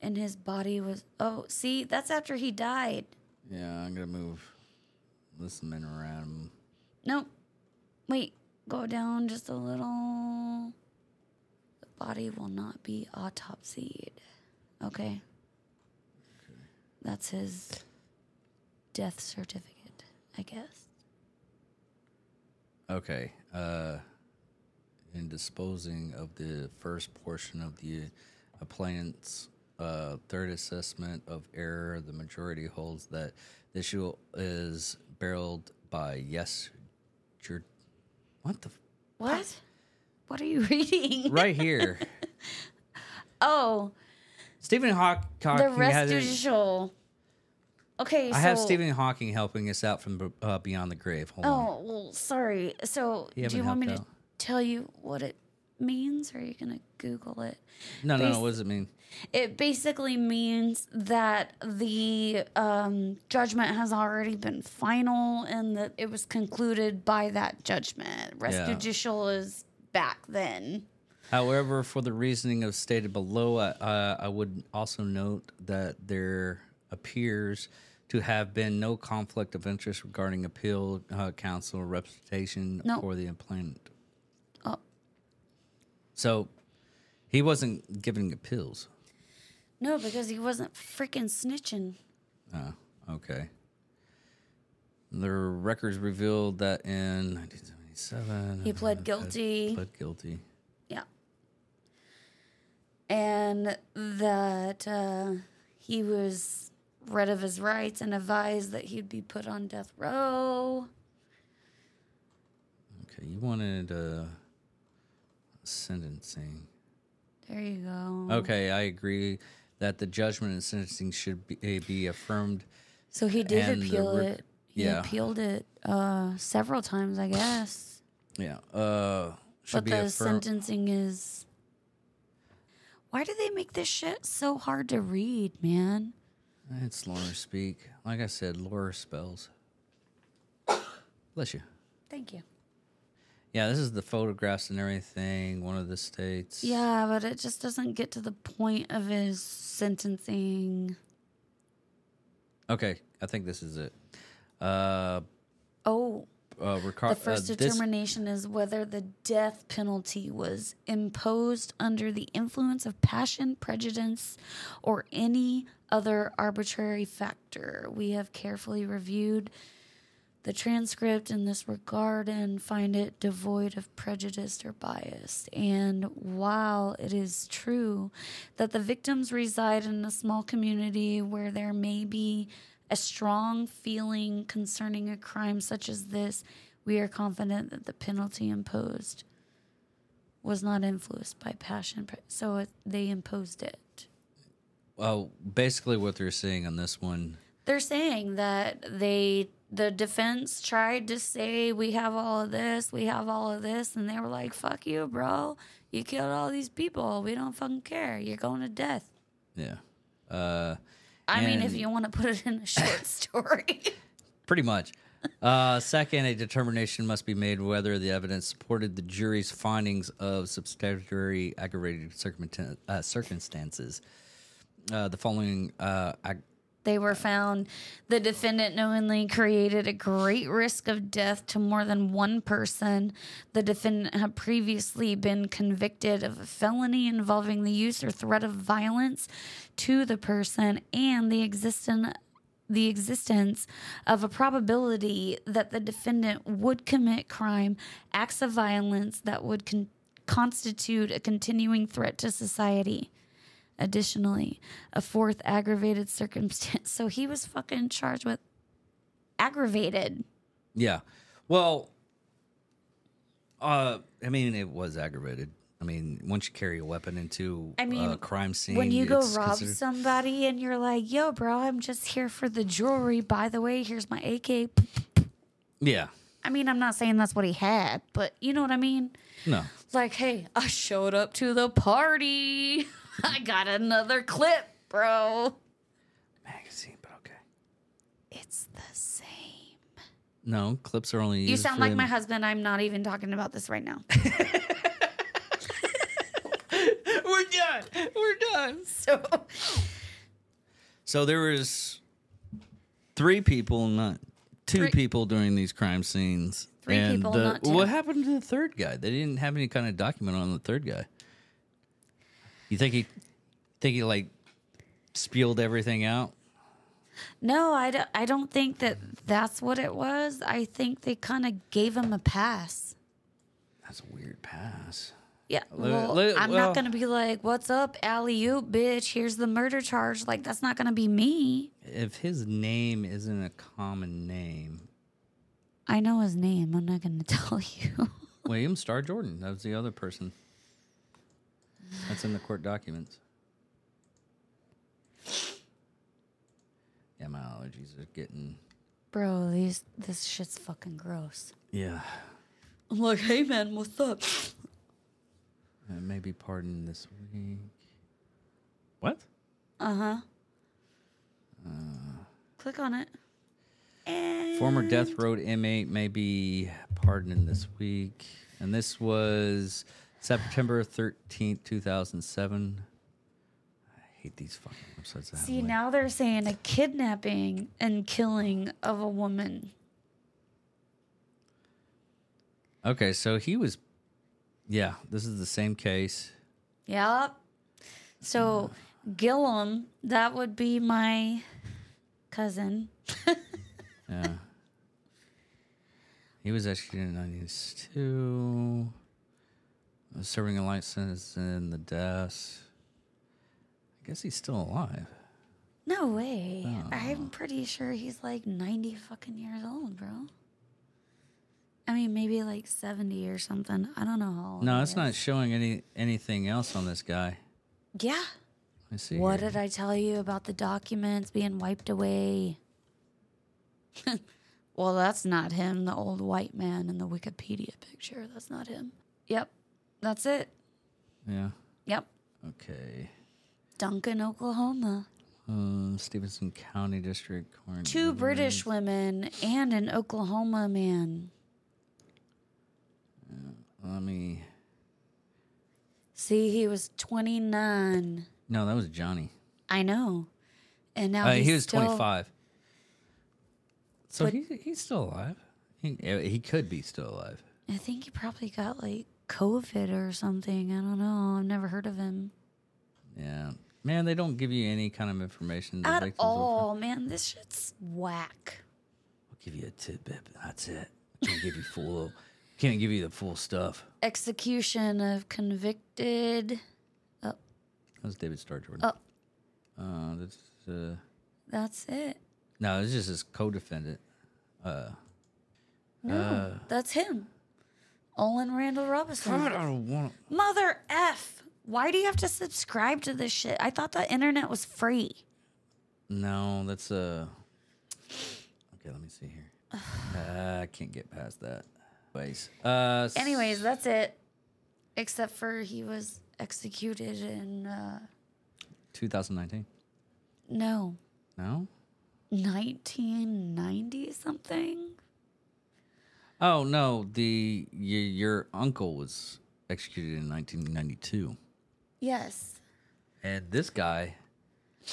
and his body was. Oh, see, that's after he died. Yeah, I'm gonna move this men around. Nope. Wait, go down just a little. The body will not be autopsied. Okay. okay. That's his death certificate, I guess. Okay. Uh, in disposing of the first portion of the appliance uh, third assessment of error, the majority holds that the issue is barreled by yes, what the? What? What are you reading? Right here. oh. Stephen Hawking. The res judicata. Okay, I have Stephen Hawking helping us out from uh, Beyond the Grave. Hold oh, on. well, sorry. So, do you want me out. to tell you what it means, or are you gonna Google it? No, Bas- no, no. What does it mean? It basically means that the um, judgment has already been final, and that it was concluded by that judgment. Rest yeah. judicial is back then. However, for the reasoning of stated below, uh, I would also note that there appears to have been no conflict of interest regarding appeal uh, counsel representation no. for the complainant. So he wasn't giving pills. No, because he wasn't freaking snitching. Oh, okay. The records revealed that in 1977 he pled guilty. Pled guilty. Yeah. And that uh, he was rid of his rights and advised that he'd be put on death row. Okay, you wanted uh, sentencing. There you go. Okay, I agree that the judgment and sentencing should be, eh, be affirmed. So he did appeal it. He yeah. appealed it uh, several times, I guess. Yeah. Uh, but the affirm- sentencing is. Why do they make this shit so hard to read, man? It's Laura speak. Like I said, Laura spells. Bless you. Thank you. Yeah, this is the photographs and everything. One of the states. Yeah, but it just doesn't get to the point of his sentencing. Okay, I think this is it. Uh, oh. Uh, the first uh, determination is whether the death penalty was imposed under the influence of passion, prejudice, or any other arbitrary factor. We have carefully reviewed the transcript in this regard and find it devoid of prejudice or bias. And while it is true that the victims reside in a small community where there may be a strong feeling concerning a crime such as this, we are confident that the penalty imposed was not influenced by passion. So it, they imposed it. Well, basically, what they're saying on this one. They're saying that they the defense tried to say we have all of this, we have all of this, and they were like, "Fuck you, bro! You killed all these people. We don't fucking care. You're going to death." Yeah. Uh, I mean, if you want to put it in a short story. pretty much. Uh, second, a determination must be made whether the evidence supported the jury's findings of substantially aggravated uh, circumstances. Uh, the following uh, ag- They were found the defendant knowingly created a great risk of death to more than one person. The defendant had previously been convicted of a felony involving the use or threat of violence to the person and the existence the existence of a probability that the defendant would commit crime, acts of violence that would con- constitute a continuing threat to society. Additionally, a fourth aggravated circumstance. So he was fucking charged with aggravated. yeah. Well, uh, I mean, it was aggravated. I mean, once you carry a weapon into I mean, a crime scene, when you go rob considered- somebody and you're like, yo, bro, I'm just here for the jewelry. By the way, here's my AK. yeah, I mean, I'm not saying that's what he had, but you know what I mean? no, Like, hey, I showed up to the party. I got another clip, bro. magazine, but okay. It's the same. No, clips are only. You sound for like im- my husband. I'm not even talking about this right now. We're done. We're done. So, So there was three people, not two Three- people during these crime scenes. Three and, people, not two. What happened to the third guy? They didn't have any kind of document on the third guy. You think he, think he like spilled everything out? no, I don't, I don't think that that's what it was. I think they kind of gave him a pass. That's a weird pass. Yeah. Well, I'm well- not going to be like, what's up, alley oop, bitch? Here's the murder charge. Like, that's not going to be me. If his name isn't a common name, I know his name. I'm not going to tell you. William Starr Jordan. That was the other person. That's in the court documents. Yeah, my allergies are getting. Bro, these this shit's fucking gross. Yeah. I'm like, hey man, what's up? Uh, maybe pardon this week. What? Uh huh. Click on it. And Former death row inmate may be pardoned this week. And this was September 13th, 2007. I hate these fucking websites. that have, see like- now they're saying a kidnapping and killing of a woman. Okay, so he was. Yeah, this is the same case. Yep. So Gillum, that would be my cousin. Yeah. he was executed in 92. Serving a life sentence in the deaths. I guess he's still alive. No way. Oh. I'm pretty sure he's like 90 fucking years old, bro. I mean, maybe like 70 or something. I don't know how old No, it's not showing any anything else on this guy. Yeah. I see. What here. did I tell you about the documents being wiped away? well, that's not him, the old white man in the Wikipedia picture. That's not him. Yep. That's it. Yeah. Yep. Okay. Duncan, Oklahoma. Um, Stephens County District. Court. Two British women and an Oklahoma man. Let me. See, he was 29. No, that was Johnny. I know. And now Uh, he's he was still, 25. So But- he, he's still alive. He, uh, he could be still alive. I think he probably got like COVID or something. I don't know. I've never heard of him. Yeah. Man, they don't give you any kind of information. At all, man. This shit's whack. I'll give you a tidbit, but that's it. Can't give you full. Can't give you the full stuff. Execution of convicted. That was David Starr Jordan. Oh. Uh, that's, uh, That's it. no, it's just his co-defendant. Uh, No, Uh. that's him. Olan Randle Robison. I don't want. Mother F. Why do you have to subscribe to this shit? I thought the internet was free. No, that's uh. Okay, let me see here. uh, I can't get past that. Anyways, uh, Anyways, that's it. Except for he was executed in uh 2019. no, No, 1990 something. Oh no, the your, your uncle was executed in 1992, Yes. and this guy,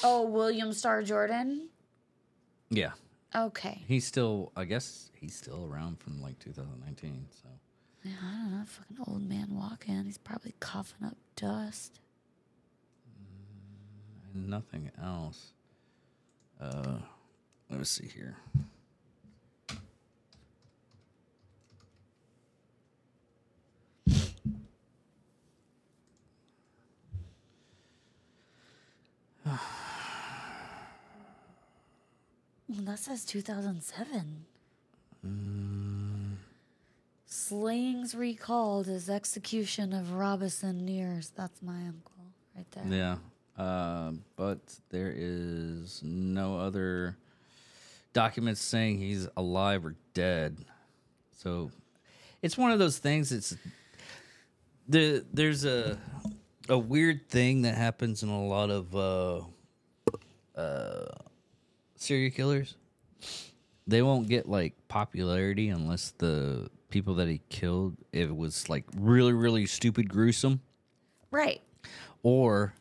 Oh, William Starr Jordan. yeah, Okay. he's still. I guess he's still around from like 2019. So Yeah, I don't know. Fucking old man walking. He's probably coughing up dust. and nothing else. Uh, let me see here. Well, that says 2007. Slayings recalled as execution of Robison Nears. That's my uncle right there. Yeah. Uh, but there is no other documents saying he's alive or dead. So it's one of those things it's the there's a a weird thing that happens in a lot of uh uh serial killers. They won't get like popularity unless the people that he killed if it was like really really stupid gruesome Right. or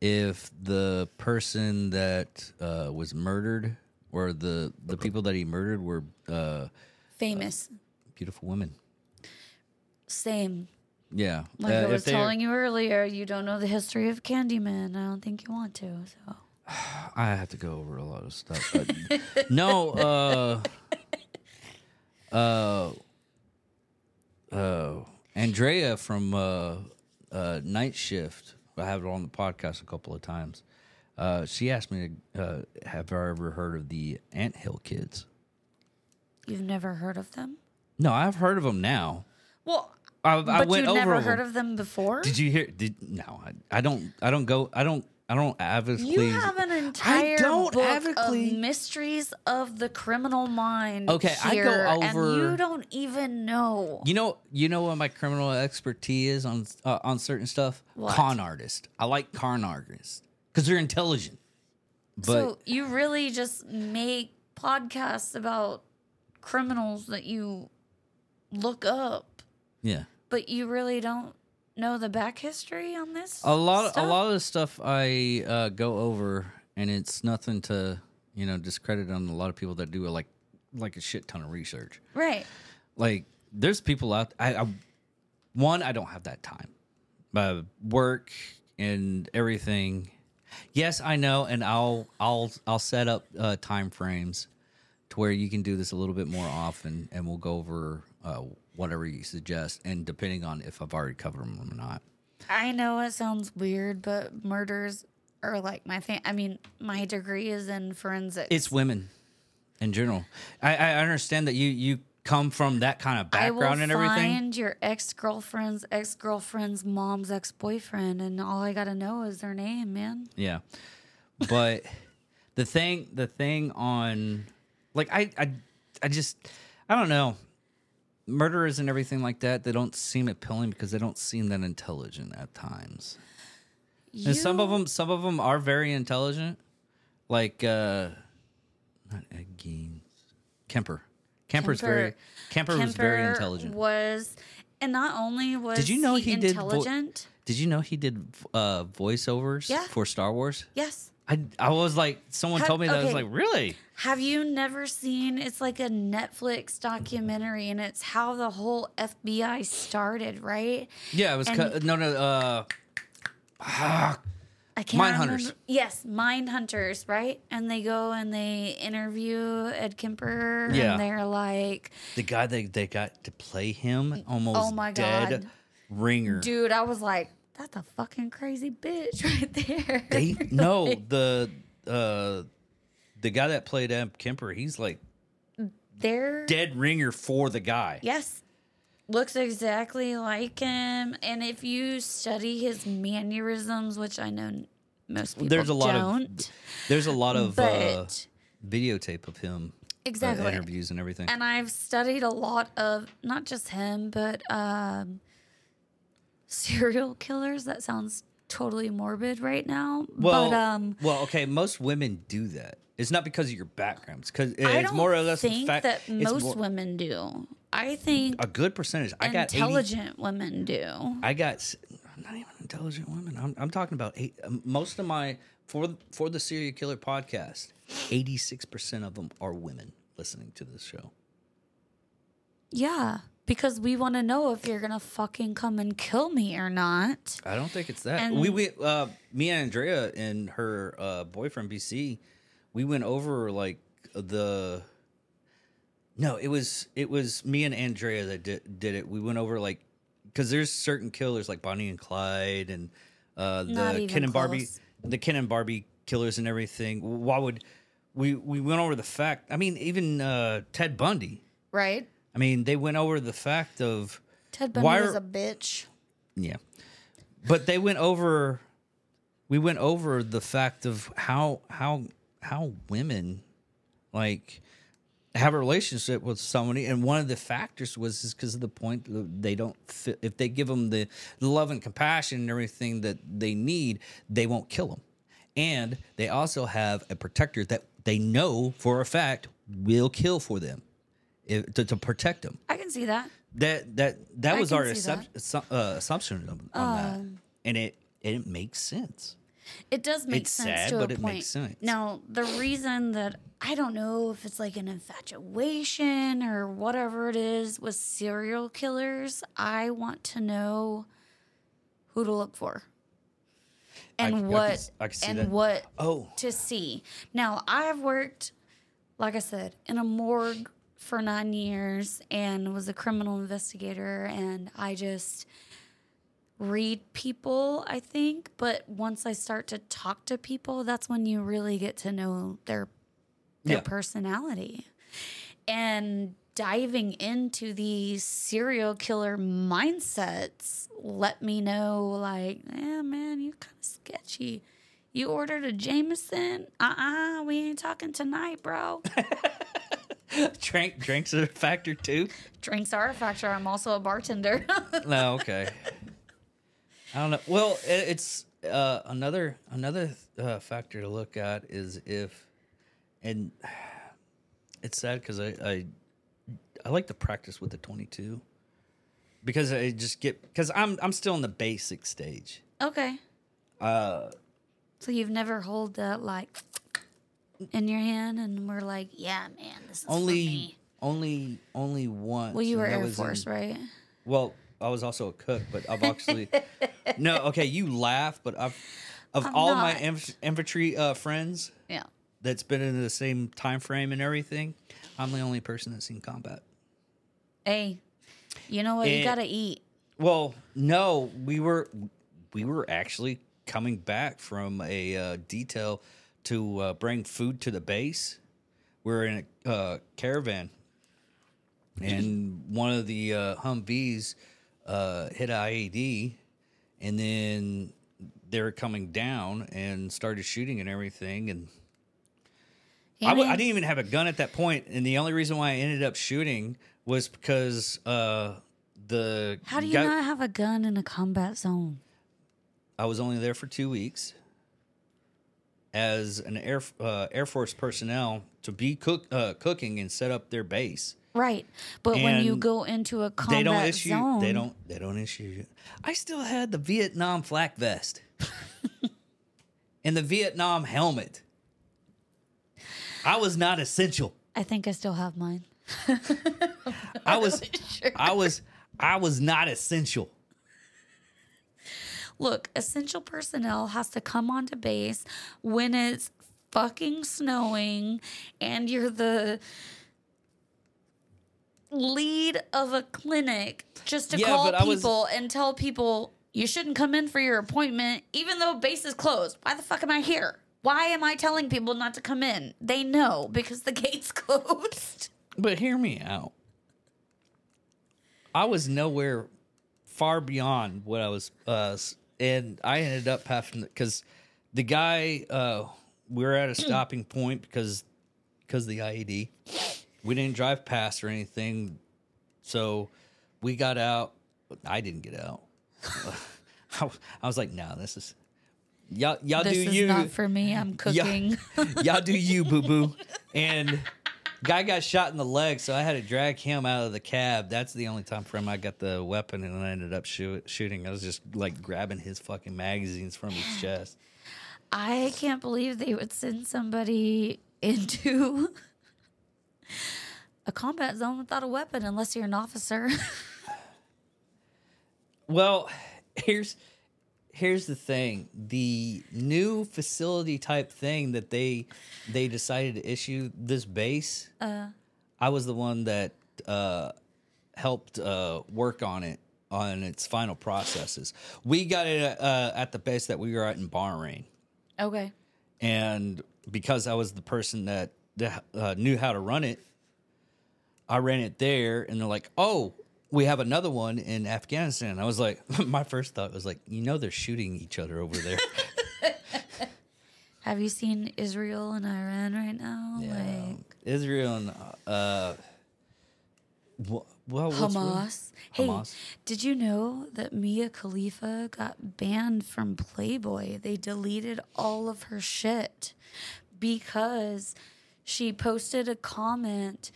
if the person that uh, was murdered or the the people that he murdered were uh, Famous. beautiful women. Same. Yeah, Like Uh, I was telling you earlier, you don't know the history of Candyman. I don't think you want to. So I have to go over a lot of stuff. No, uh, uh, uh, Andrea from uh, uh, Night Shift. I have it on the podcast a couple of times. Uh, she asked me, to, uh, "Have I ever heard of the Ant Hill Kids?" you've never heard of them? No, I've heard of them now. Well, I, I but went you over never them. heard of them before. Did you hear? Did no? I, I don't. I don't go. I don't. I don't advocate. You have an entire I don't book of mysteries of the criminal mind. Okay, I go over- and you don't even know. You know, you know what my criminal expertise is on uh, on certain stuff. What? Con artist. I like con artists because they're intelligent. But so you really just make podcasts about criminals that you look up, yeah, but you really don't know the back history on this. a lot. stuff? A lot of the stuff I uh, go over, and it's nothing to you know discredit on a lot of people that do like like a shit ton of research. right? like there's people out I, I one i don't have that time uh, work and everything yes i know and i'll i'll i'll set up uh, time frames to where you can do this a little bit more often and we'll go over uh, whatever you suggest and depending on if i've already covered them or not I know it sounds weird, but murders are like my thing. I mean, my degree is in forensics. it's women in general i, I understand that you you come from that kind of background and everything find your ex girlfriend's ex girlfriend's mom's ex boyfriend, and all I gotta know is their name, man. Yeah. But the thing the thing on like I I I just I don't know. Murderers and everything like that, they don't seem appealing because they don't seem that intelligent at times. And some of them some of them are very intelligent. Like uh not Ed Gein. Kemper. Kemper's very Kemper, was very intelligent. Was and not only was did you know he did vo- intelligent. Did you know he did uh voiceovers Yeah. for Star Wars? yes. I I was like someone Ha- told me that I was like, "Really?" Have you never seen? It's like a Netflix documentary, and it's how the whole FBI started, right? Yeah, it was And- cu- no, no. Uh, ah, I can't Mindhunters. remember. Yes, Mind Hunters, right? And they go and they interview Ed Kemper, Yeah. and they're like, the guy they they got to play him almost Oh my dead God. ringer. dude, I was like, that's a fucking crazy bitch right there. They no the uh the guy that played Ed Kemper. He's like They're dead ringer for the guy. yes, looks exactly like him. And if you study his mannerisms, which I know most people There's a lot don't, of there's a lot of uh, videotape of him uh, exactly. interviews and everything. and I've studied a lot of not just him, but um, serial killers. That sounds totally morbid right now. well, but um, well, okay. Most women do that. It's not because of your background. It's because I it's more or less the think fact that most more- women do. I think a good percentage. I got 80 intelligent women do. I got not even intelligent women. I'm, I'm talking about eight, um, most of my for for the serial killer podcast. Eighty six percent of them are women listening to this show. Yeah, because we want to know if you're gonna fucking come and kill me or not. I don't think it's that. And- we we uh, me and Andrea and her uh, boyfriend BC, we went over like the. No, it was it was me and Andrea that did, did it. We went over like because there's certain killers like Bonnie and Clyde and uh, the Ken and Barbie, close. the Ken and Barbie killers and everything. Why would we we went over the fact? I mean, even uh, Ted Bundy. Right? I mean, they went over the fact of Ted Bundy Why was are- a bitch. yeah. But they went over we went over the fact of how how how women like have a relationship with somebody and one of the factors was is because of the point they don't fit, if they give them the, the love and compassion and everything that they need they won't kill them and they also have a protector that they know for a fact will kill for them if, to, to protect them I can see that. that that that I was our see assump- assu- uh, assumption on, on that, and it it makes sense. It does make It's sense sad, to but a it point. makes sense. Now, the reason that I don't know if it's like an infatuation or whatever it is with serial killers, I want to know who to look for I and c- I can what can and that. what Oh, to see. Now, I've worked, like I said, in a morgue for nine years and was a criminal investigator, and I just read people, I think. But once I start to talk to people, that's when you really get to know their their Yeah. personality. And diving into these serial killer mindsets let me know like, yeah, man, you're kind of sketchy. You ordered a Jameson? Uh-uh, we ain't talking tonight, bro. drink drinks are a factor too. Drinks are a factor. I'm also a bartender. No, okay. I don't know. Well, i- it's uh, another another uh, factor to look at is if, and it's sad because I, I I like to practice with the twenty two because I just get because I'm I'm still in the basic stage. okay. Uh, So you've never hold that like in your hand and we're like, yeah, man, this is only only only once. Well, you were that Air was Force, in- right? Well, I was also a cook, but I've actually no. Okay, you laugh, but I've of I'm all my inf- infantry uh, friends Yeah. that's been in the same time frame and everything, I'm the only person that's seen combat. Hey, you know what? Eh, you gotta eat. Well, no, we were we were actually coming back from a uh, detail to uh, bring food to the base. We're in a uh, caravan, and one of the uh, Humvees uh, hit IED, and then they were coming down and started shooting and everything. And I, w- I didn't even have a gun at that point, and the only reason why I ended up shooting was because uh, the How do you guy- not have a gun in a combat zone? I was only there for two weeks as an air uh, Air Force personnel to be cook uh, cooking and set up their base. Right. But when you go into a combat they don't issue. zone, They don't. They don't issue. I still had the Vietnam flak vest and the Vietnam helmet. I was not essential. I think I still have mine. I was. I was. I was not essential. Look, essential personnel has to come onto base when it's fucking snowing and you're the lead of a clinic just to Yeah, call I was- people and tell people you shouldn't come in for your appointment even though base is closed. Why the fuck am I here? Why am I telling people not to come in? They know because the gate's closed. But hear me out. I was nowhere far beyond what I was, uh, and I ended up having because the guy uh, we were at a stopping point because because the IED. We didn't drive past or anything, so we got out. I didn't get out. I, I was like, "No, this is y'all. Y'all this do is you. not for me. I'm cooking. y'all do you, boo boo." And Guy got shot in the leg, so I had to drag him out of the cab. That's the only time frame I got the weapon, and I ended up shoot, shooting. I was just like grabbing his fucking magazines from his chest. I can't believe they would send somebody into a combat zone without a weapon unless you're an officer. well, here's here's the thing. The new facility type thing that they they decided to issue this base uh, i was the one that uh, helped uh, work on it on its final processes. We got it uh, at the base that we were at in bahrain. Okay. And because i was the person that uh, knew how to run it i ran it there and they're like oh we have another one in Afghanistan. I was like, my first thought was like, you know, they're shooting each other over there. have you seen Israel and Iran right now? Yeah, like Israel and uh, well, Hamas. Hey, Hamas. did you know that Mia Khalifa got banned from Playboy? They deleted all of her shit because she posted a comment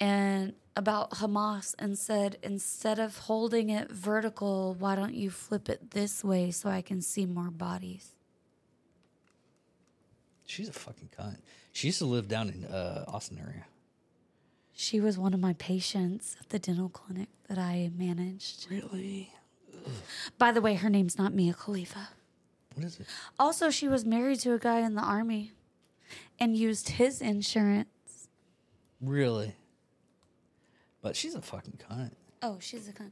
and about Hamas and said, instead of holding it vertical, why don't you flip it this way so I can see more bodies? She's a fucking cunt. She used to live down in uh, Austin area. She was one of my patients at the dental clinic that I managed. Really? Ugh. By the way, her name's not Mia Khalifa. What is it? Also, she was married to a guy in the army and used his insurance. Really? But she's a fucking cunt. Oh, she's a cunt.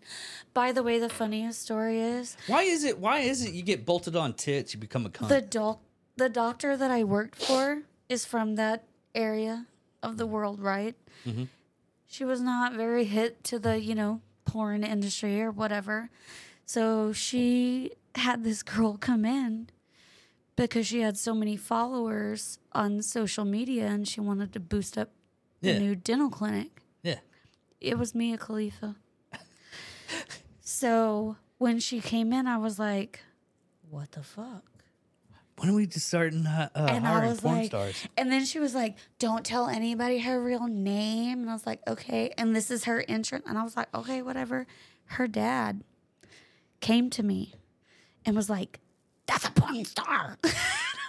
By the way, the funniest story is why is it? Why is it you get bolted on tits, you become a cunt? The doc, the doctor that I worked for is from that area of the world, right? Mm-hmm. She was not very hit to the you know porn industry or whatever, so she had this girl come in because she had so many followers on social media and she wanted to boost up the yeah. new dental clinic. It was Mia Khalifa. so when she came in, I was like, what the fuck? When are we just starting uh, and hiring porn like, stars? And then she was like, "Don't tell anybody her real name." And I was like, "Okay." And this is her entrance, and I was like, "Okay, whatever." Her dad came to me and was like, "That's a porn star." I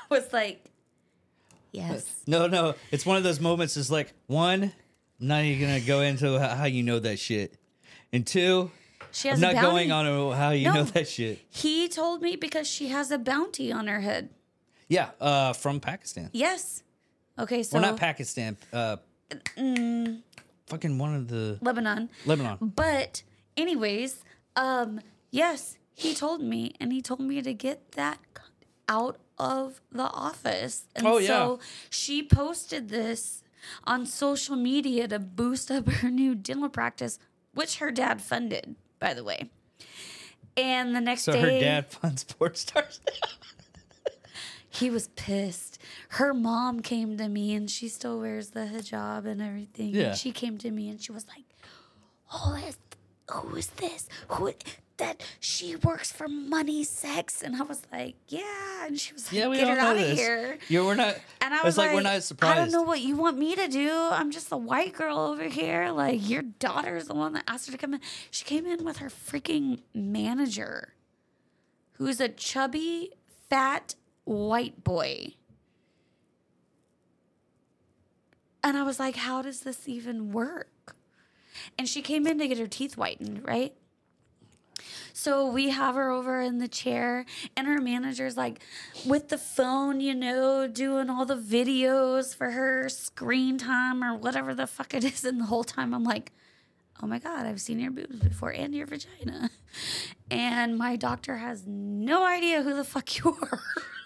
was like, "Yes." No, no, it's one of those moments. Is like one, not even gonna go into how you know that shit. And two, she has I'm not going on how you no, know that shit. He told me because she has a bounty on her head. Yeah, uh, from Pakistan. Yes. Okay, so well, not Pakistan. Uh, mm, fucking one of the Lebanon. Lebanon. But anyways, um, yes, he told me, and he told me to get that out of the office. And oh yeah. So she posted this on social media to boost up her new dental practice, which her dad funded, by the way. And the next so day, her dad funds porn stars. he was pissed. Her mom came to me, and she still wears the hijab and everything. Yeah. And she came to me, and she was like, "Oh, who is this? Who?" That she works for money, sex, and I was like, yeah, and she was like, yeah, we get her out this. of here. Yeah, we're not. And I was, like, like, we're not surprised. I don't know what you want me to do. I'm just a white girl over here. Like your daughter's the one that asked her to come in. She came in with her freaking manager, who's a chubby, fat white boy. And I was like, how does this even work? And she came in to get her teeth whitened, right? So we have her over in the chair, and her manager's like with the phone, you know, doing all the videos for her screen time or whatever the fuck it is. And the whole time I'm like, oh my God, I've seen your boobs before and your vagina. And my doctor has no idea who the fuck you are.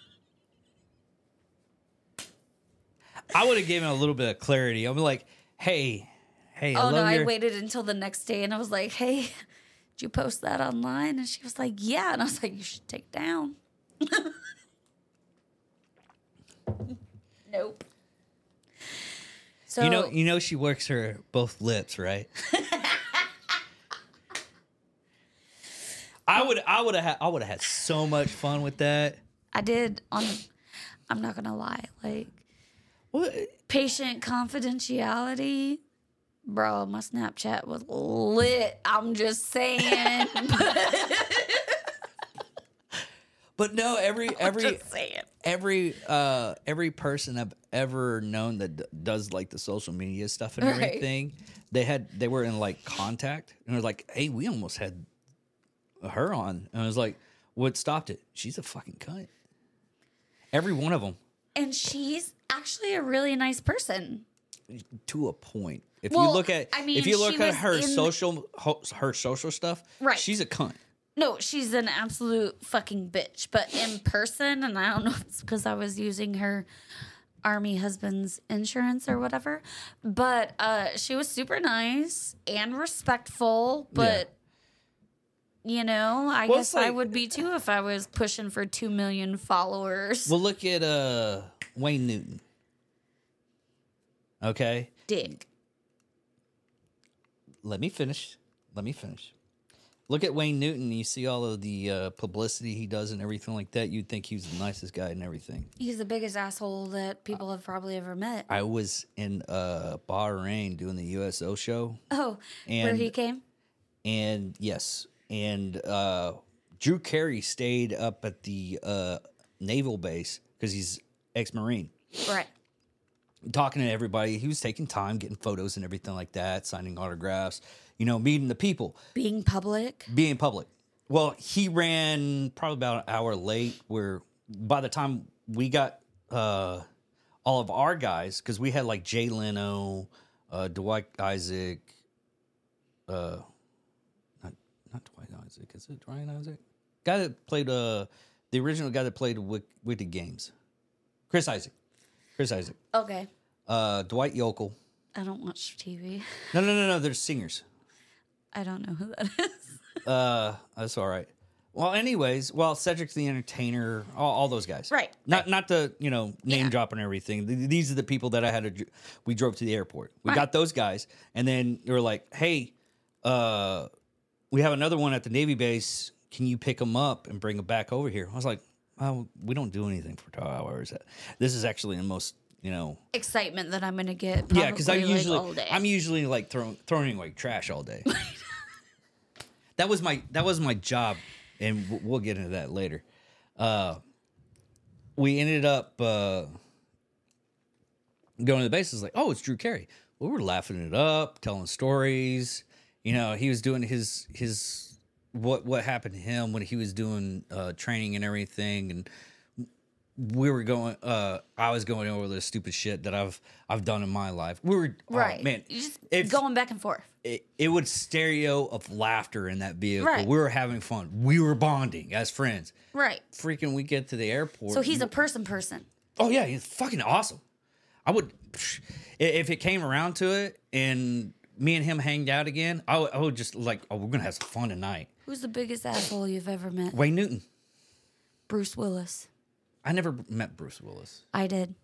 I would have given a little bit of clarity. I'm like, hey, hey. Oh I no, I waited until the next day and I was like, hey, did you post that online? And she was like, Yeah. And I was like, You should take down. nope. So you know, you know, she works her both lips, right? I would, I would have, had, I would have had so much fun with that. I did. On, I'm not gonna lie, like What? Patient confidentiality. Bro, my Snapchat was lit. I'm just saying. But no, every every every uh every person I've ever known that d- does like the social media stuff and Right. everything, they had they were in like contact and it was like, hey, we almost had her on, and I was like, what stopped it? She's a fucking cunt. Every one of them And she's actually a really nice person. To a point. If Well, you look at I mean, if you look at her social her social stuff, Right. She's a cunt. No, she's an absolute fucking bitch. But in person, and I don't know if it's because I was using her army husband's insurance or whatever, but uh, she was super nice and respectful. But you know, I Well, guess I would be too if I was pushing for two million followers. Well, look at uh Wayne Newton. Okay, Dick. let me finish. Let me finish. Look at Wayne Newton. You see all of the uh, publicity he does and everything like that. You'd think he's the nicest guy and everything. He's the biggest asshole that people have probably ever met. I was in uh, Bahrain doing the USO show, Oh, where And- he came? and yes, and uh, Drew Carey stayed up at the uh, naval base because he's ex-marine. Right. Talking to everybody. He was taking time, getting photos and everything like that, signing autographs, you know, meeting the people, Being public. being public. Well, he ran probably about an hour late, where by the time we got uh, all of our guys, because we had like Jay Leno, uh, Dwight Isaac, uh, not, not Dwight Isaac, is it Dwight Isaac? Guy that played, uh, the original guy that played Wick, Wicked Games. Chris Isaak. Chris Isaak Okay. uh, Dwight Yoakam. I don't watch TV. No, no, no, no. They're singers. I don't know who that is. Uh, that's all right. Well, anyways, well, Cedric the Entertainer, all, all those guys, Right, Not not the you know name Yeah. dropping everything. Th- These are the people that I had to. We drove to the airport. We Right. got those guys, and then they were like, "Hey, uh, we have another one at the Navy base. Can you pick them up and bring them back over here?" I was like, "Oh, we don't do anything for twelve hours. This is actually the most." You know, Excitement that I'm gonna get. Yeah, because I probably, like, usually all day. I'm usually like throwing throwing away trash all day. that was my that was my job, and we'll get into that later. Uh, we ended up uh, going to the bases like, oh, it's Drew Carey. We were laughing it up, telling stories. You know, he was doing his his what what happened to him when he was doing uh, training and everything, and we were going uh I was going over the stupid shit that I've I've done in my life. We were oh, right, man. You just if- going back and forth. It, it would stereo of laughter in that vehicle. Right. We were having fun. We were bonding as friends. Right. Freaking we get to the airport. So he's a person, person. Oh yeah, he's fucking awesome. I would if it came around to it and me and him hanged out again, I would, I would just like, oh, we're gonna have some fun tonight. Who's the biggest asshole you've ever met? Wayne Newton. Bruce Willis. I never met Bruce Willis. I did.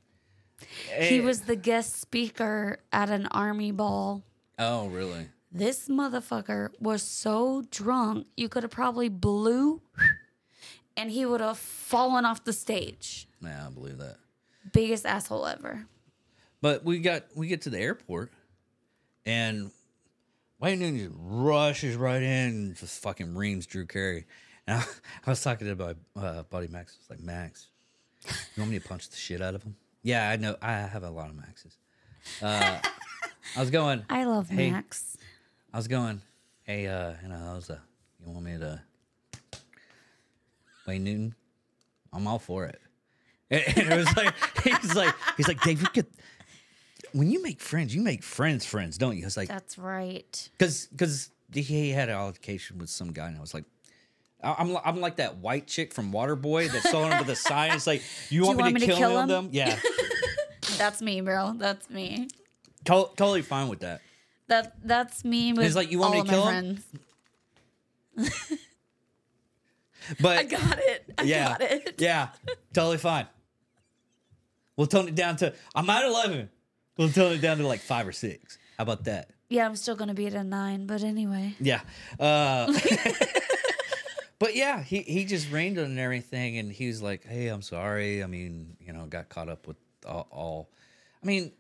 He Eh, was the guest speaker at an army ball. Oh really? This motherfucker was so drunk, you could have probably blew and he would have fallen off the stage. Yeah, I believe that. Biggest asshole ever. But we got we get to the airport, and Wayne Newton just rushes right in and just fucking reams Drew Carey. And I, I was talking to my uh, buddy Max. I was like, Max, you want me to punch the shit out of him? Yeah, I know. I have a lot of Maxes. Uh, I was going. I love Hey. Max. I was going. Hey, uh, you know, how's uh, you want me to Wayne Newton? I'm all for it. And, and it was like he's like he's like Dave, you could when you make friends, you make friends friends, don't you? It's like That's right. because because he had an altercation with some guy, and I was like. I'm, I'm like that white chick from Waterboy that saw him with the sign. It's like, you want, me, to kill, them? Yeah, That's me, bro. That's me. To- totally fine with that. That that's me with It's like, you want me to kill him? But I got it. I yeah, got it. yeah, totally fine. We'll tone it down to I'm at eleven. We'll tone it down to like five or six. How about that? Yeah, I'm still gonna be at a nine, but anyway. Yeah. Uh, but yeah, he he just rained on everything, and he was like, "Hey, I'm sorry. I mean, you know, got caught up with all." all. I mean,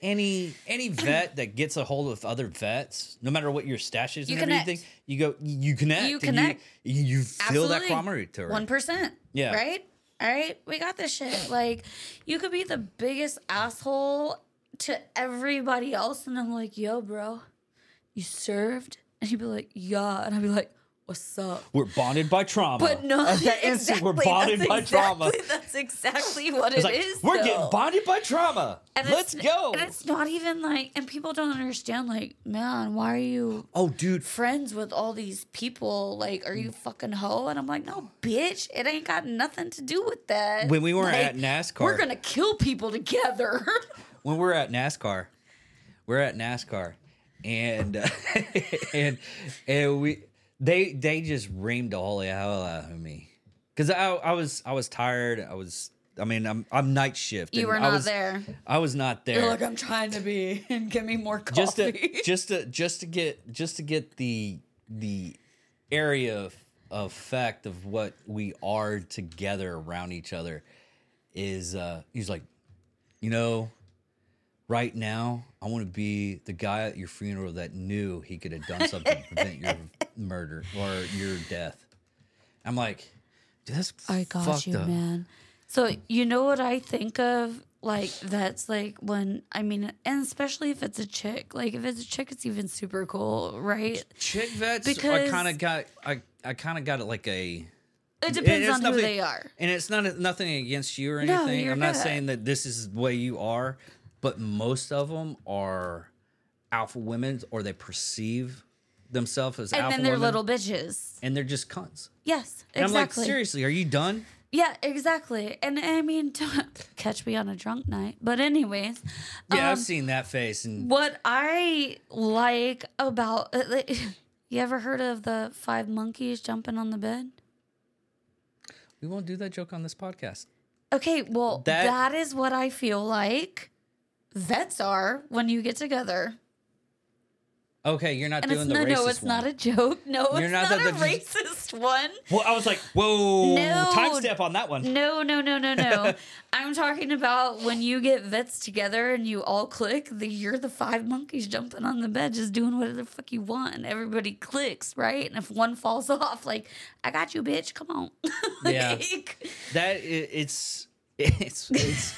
any any vet that gets a hold of other vets, no matter what your stash is You and connect. everything, you go, you connect. You and connect. You, you feel that camaraderie. One percent. Yeah. Right. All right. We got this shit. Like, you could be the biggest asshole to everybody else, and I'm like, "Yo, bro, you served," and he'd be like, "Yeah," and I'd be like, "What's up?" We're bonded by trauma. But no, At that exactly. instant, we're bonded by exactly, trauma. That's exactly what it like, is, we're though. getting bonded by trauma. And Let's go. And it's not even like, and people don't understand. Like, man, why are you Oh, dude. friends with all these people? Like, are you mm. fucking hoe? And I'm like, no, bitch, it ain't got nothing to do with that. When we were Like, at NASCAR, we're gonna kill people together. when we're at NASCAR, we're at NASCAR, and uh, and and we they they just reamed the holy hell out of me because I I was I was tired. I was I mean I'm I'm night shift. you and were I not was, there. I was not there. You're like, I'm trying to be, and give me more coffee. just to just to just to get just to get the the area of effect of what we are together around each other is uh he's like you know right now i want to be the guy at your funeral that knew he could have done something to prevent your murder or your death i'm like that's I got fucked you, up. man. So you know what I think of? Like that's like when I mean, and especially if it's a chick. Like if it's a chick, it's even super cool, right? chick vets Because i kind of got i i kind of got it like a It depends on who they are. And it's not nothing against you or No, anything. you're I'm not saying that this is the way you are, but most of them are alpha women or they perceive themselves as And alpha then they're women, little bitches. and they're just cunts. Yes, And I'm like, exactly. seriously, are you done? Yeah, exactly. And I mean, don't catch me on a drunk night. But anyways, Yeah, I've um, seen that face, and what I like about uh, you ever heard of the five monkeys jumping on the bed? we won't do that joke on this podcast. Okay, well, That- that is what I feel like vets are when you get together. Okay, you're not And doing the no, racist no, it's one. not a joke. No, You're it's not not, a racist one. Well, I was like, whoa, No. time step on that one. No, no, no, no, no. I'm talking about when you get vets together and you all click. The, you're the five monkeys jumping on the bed, just doing whatever the fuck you want, and everybody clicks, right? And if one falls off, like I got you, bitch. Come on. Yeah. That i- it's it's it's.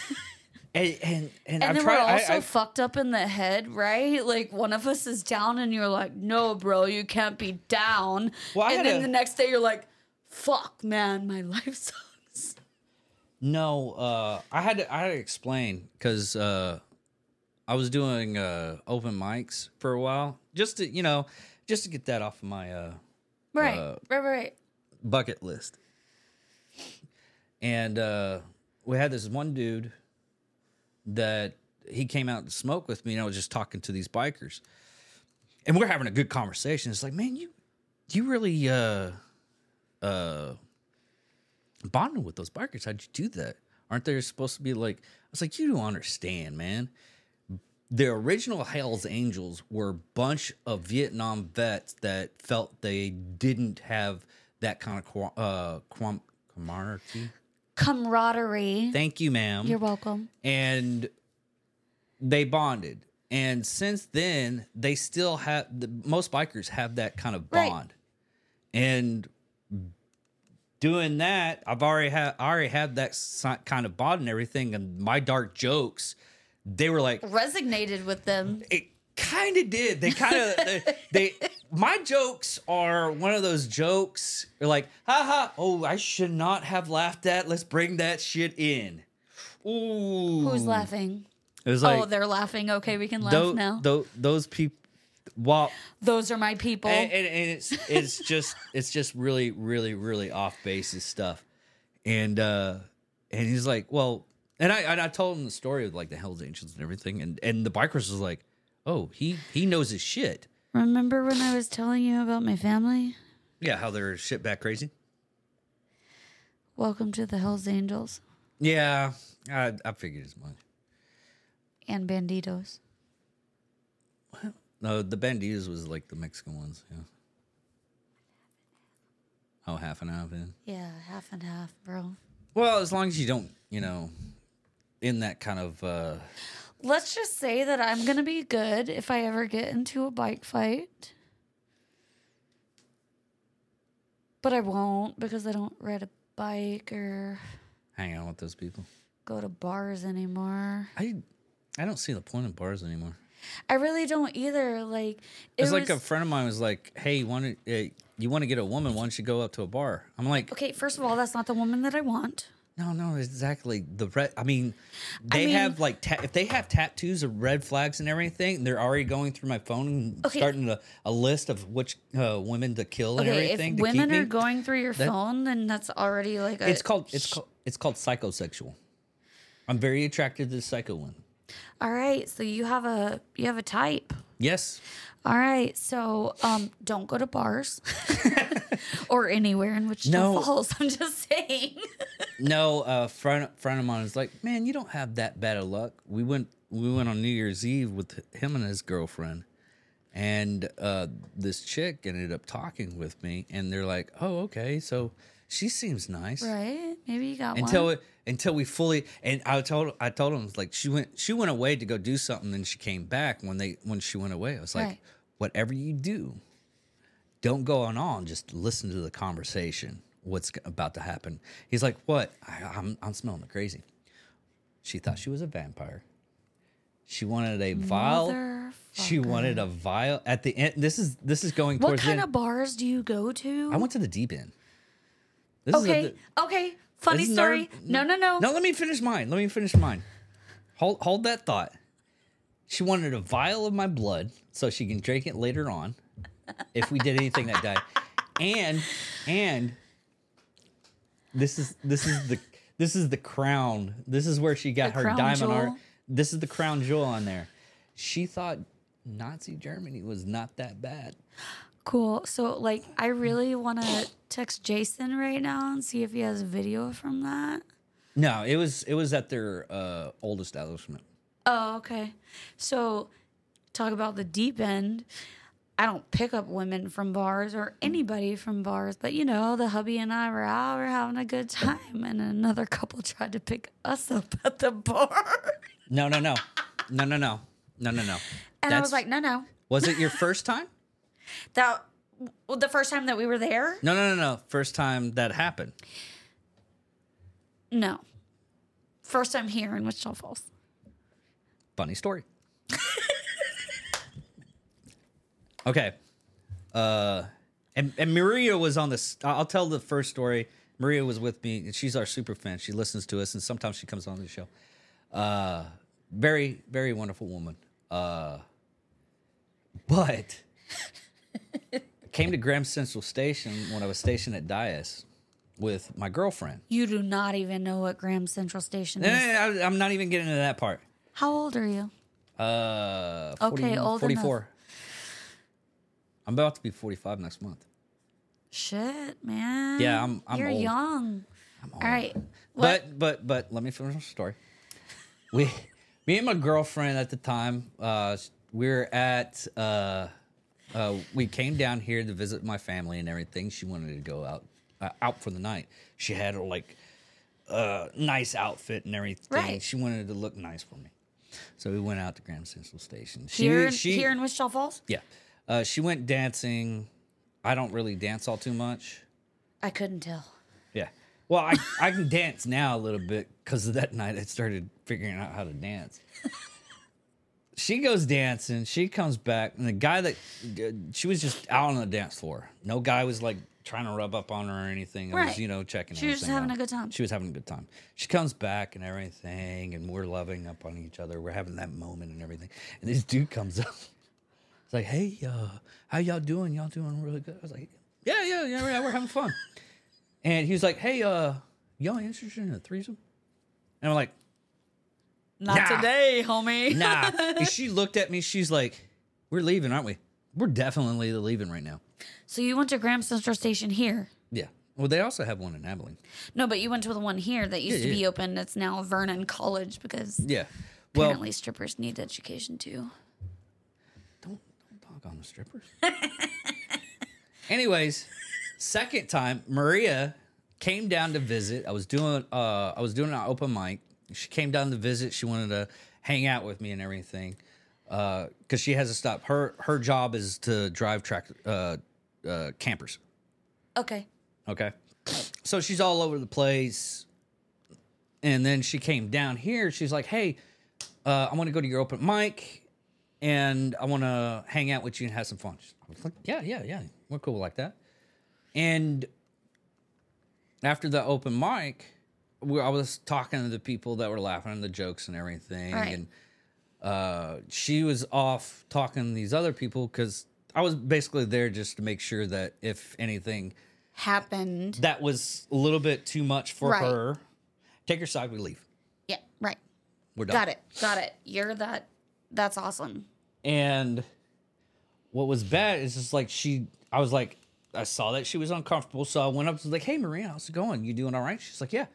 And and, and, And then we're also I, fucked up in the head, right? Like one of us is down, and you're like, "No, bro, you can't be down." Well, and then a- the next day, you're like, "Fuck, man, my life sucks." No, uh, I had to, I had to explain because uh, I was doing uh, open mics for a while, just to you know, just to get that off of my uh, Right, Uh, right, right. bucket list. And uh, we had this one dude that he came out to smoke with me, and I was just talking to these bikers, and we're having a good conversation. It's like, man, you you really uh uh bonding with those bikers. How'd you do that? Aren't they supposed to be like? I was like, you don't understand, man. The original Hell's Angels were a bunch of Vietnam vets that felt they didn't have that kind of uh, camaraderie. Camaraderie. Thank you, ma'am. You're welcome. and they bonded. And since then, they still have the most bikers have that kind of Right. bond. And doing that, I've already had I already had that kind of bond and everything. And my dark jokes, they were like, Resignated with them. it kind of did. They kind of they, they. My jokes are one of those jokes. You're like, haha. Oh, I should not have laughed at. Let's bring that shit in. Ooh, Who's laughing? It was like oh, they're laughing. Okay, we can laugh tho- now. tho- those people. Well, Those are my people. and, and, and it's it's just it's just really really really off basis stuff, and uh and he's like, well, and I and I told him the story of like the Hell's Angels and everything, and and the bikers was like, oh, he he knows his shit. Remember when I was telling you about my family? Yeah, how they're shit back crazy. Welcome to the Hells Angels Yeah, I I figured as much. and Bandidos. No, the banditas was like the Mexican ones. Yeah. Oh, half and half. Yeah. Yeah, half and half, bro. Well, as long as you don't, you know, in that kind of uh let's just say that I'm gonna be good if I ever get into a bike fight. But I won't because I don't ride a bike or Hang out with those people. go to bars anymore. I I don't see the point of bars anymore. I really don't either. Like it It's like a friend of mine was like, "Hey, you want to uh, you want to get a woman? Why don't you go up to a bar?" I'm like, Okay, first of all, that's not the woman that I want. "No, no, exactly the red. I mean, they mean- have like ta- if they have tattoos of red flags and everything, they're already going through my phone and Okay. starting a, a list of which uh, women to kill and Okay, everything. if to women are me. going through your That- phone, then that's already like a it's called it's called it's called psychosexual. I'm very attracted to the psycho one. All right, so you have a you have a type. Yes, All right, so um, don't go to bars or anywhere in which No. Falls. I'm just saying. no, a friend friend of mine is like, man, you don't have that bad of luck. We went we went on New Year's Eve with him and his girlfriend, and uh, this chick ended up talking with me, and they're like, oh, okay, so she seems nice. right? Maybe you got Until one. it, until we fully and I told I told him like she went she went away to go do something and she came back when they when she went away I was like Right. whatever you do don't go on on just listen to the conversation what's about to happen he's like what I, I'm I'm smelling the crazy she thought she was a vampire she wanted a vial she wanted a vial at the end this is this is going What kind of bars do you go to? I went to the deep end this is a- okay, okay. Funny story. no, no, no. No, let me finish mine. Let me finish mine. Hold hold that thought. She wanted a vial of my blood so she can drink it later on if we did anything that day. And and this is this is the this is the crown. This is where she got The her diamond art. This is the crown jewel on there. She thought Nazi Germany was not that bad. Cool. So, like, I really want to text Jason right now and see if he has a video from that. No, it was it was at their uh, old establishment. Oh, okay. So, talk about the deep end. I don't pick up women from bars or anybody from bars, but you know, the hubby and I were out, we are having a good time, and another couple tried to pick us up at the bar. No, no, no, no, no, no, no, no, no. And I was like, no, no. was it your first time? That well, the first time that we were there? No, no, no, no. First time that happened. No. First time here in Wichita Falls. Funny story. okay. Uh, and and Maria was on this. I'll tell the first story. Maria was with me. and She's our super fan. She listens to us, and sometimes she comes on the show. Uh, very, very wonderful woman. Uh, but I came to Graham Central Station when I was stationed at Dyess with my girlfriend. You do not even know what Graham Central Station is. I, I'm not even getting into that part. How old are you? Uh, Okay, old 44. I'm about to be 45 next month. Shit, man. Yeah, I'm- I'm You're old. young. I'm old. All right. What? But but but let me finish the story. We, me and my girlfriend at the time, uh, we were at. Uh, uh, we came down here to visit my family and everything. She wanted to go out uh, out for the night. She had like a nice outfit and everything. Right. She wanted to look nice for me, so we went out to Grand Central Station. She, here, she, here in Wichita Falls? yeah, uh, she went dancing. I don't really dance all too much. I couldn't tell. Yeah. Well, I, I can dance now a little bit because of that night I started figuring out how to dance. she goes dancing. She comes back, and the guy that she was just out on the dance floor. No guy was like trying to rub up on her or anything. It was you know checking. She was just having out. a good time. She was having a good time. She comes back and everything, and we're loving up on each other. We're having that moment and everything. And this dude comes up. Like, hey, uh, how y'all doing? Y'all doing really good. I was like, yeah, yeah, yeah, yeah we're having fun. And he was like, "Hey, uh, y'all interested in a threesome?" And I'm like, Not Nah. today, homie. "Nah." and she looked at me. She's like, "We're leaving, aren't we? We're definitely leaving right now." So you went to Graham Central Station here. Yeah. Well, they also have one in Abilene. No, but you went to the one here that used Yeah, to be open. That's now Vernon College because Yeah. Well, apparently strippers need education too. Don't don't talk on the strippers. Anyways, second time, Maria came down to visit. I was doing uh I was doing an open mic. She came down to visit. She wanted to hang out with me and everything. Because she has to stop. Her her job is to drive track uh, uh, campers. Okay. Okay. So she's all over the place. And then she came down here. She's like, hey, uh, I want to go to your open mic and I want to hang out with you and have some fun. I was like, yeah, yeah, yeah. We're cool like that. And after the open mic, we, I was talking to the people that were laughing at the jokes and everything. Right. And uh, she was off talking to these other people because I was basically there just to make sure that if anything Happened. that was a little bit too much for Right. her, take her side, we leave. Yeah. Right. We're done. Got it. Got it. You're that. That's awesome. And what was bad is just like she, I was like, I saw that she was uncomfortable, so I went up to like, "Hey, Maria, how's it going? You doing all right?" She's like, "Yeah." I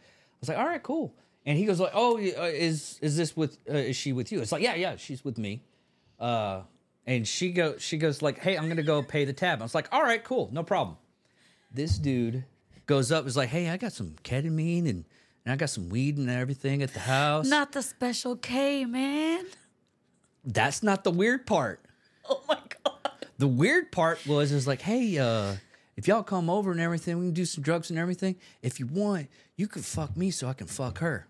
was like, "All right, cool." And he goes like, "Oh, uh, is is this with? Uh, is she with you?" It's like, "Yeah, yeah, she's with me." Uh, and she go, she goes like, "Hey, I'm gonna go pay the tab." I was like, "All right, cool, no problem." This dude goes up, is like, "Hey, I got some ketamine and." And I got some weed and everything at the house. Not the special K, man. That's not the weird part. Oh my god. The weird part was is like, hey, uh, if y'all come over and everything, we can do some drugs and everything. If you want, you could fuck me so I can fuck her.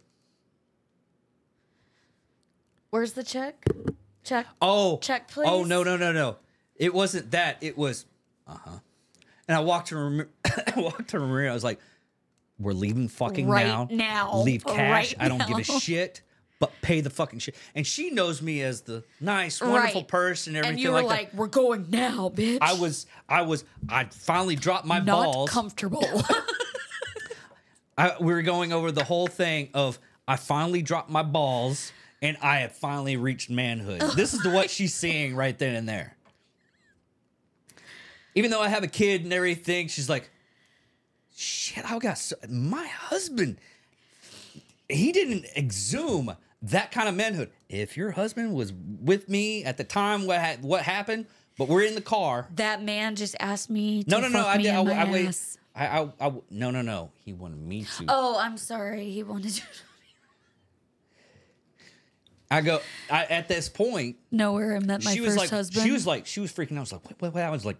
Where's the check? Check. Oh, Check, please. Oh no no no no! It wasn't that. It was, uh huh. And I walked to Ram- I walked to Maria. I was like, "We're leaving fucking Right now. now. Leave cash. Right I don't give a shit." But pay the fucking shit. And she knows me as the nice, wonderful Right. person, and everything And you were like, like, "We're going now, bitch." I was, I was, I finally dropped my not balls. comfortable. I, we were going over the whole thing of I finally dropped my balls and I have finally reached manhood. This is the, what she's seeing right then and there. Even though I have a kid and everything, she's like, "Shit, I got so, my husband. He didn't exhume that kind of manhood. If your husband was with me at the time, what ha- what happened? But we're in the car. that man just asked me. To No, no, no. I did. I, in I, wait. I, I, I, no, no, no. He wanted me to. Oh, I'm sorry. He wanted to I go I, at this point. Nowhere where I met my she first was like, husband. she was like, she was freaking out. I was like, what, what, what? I was like,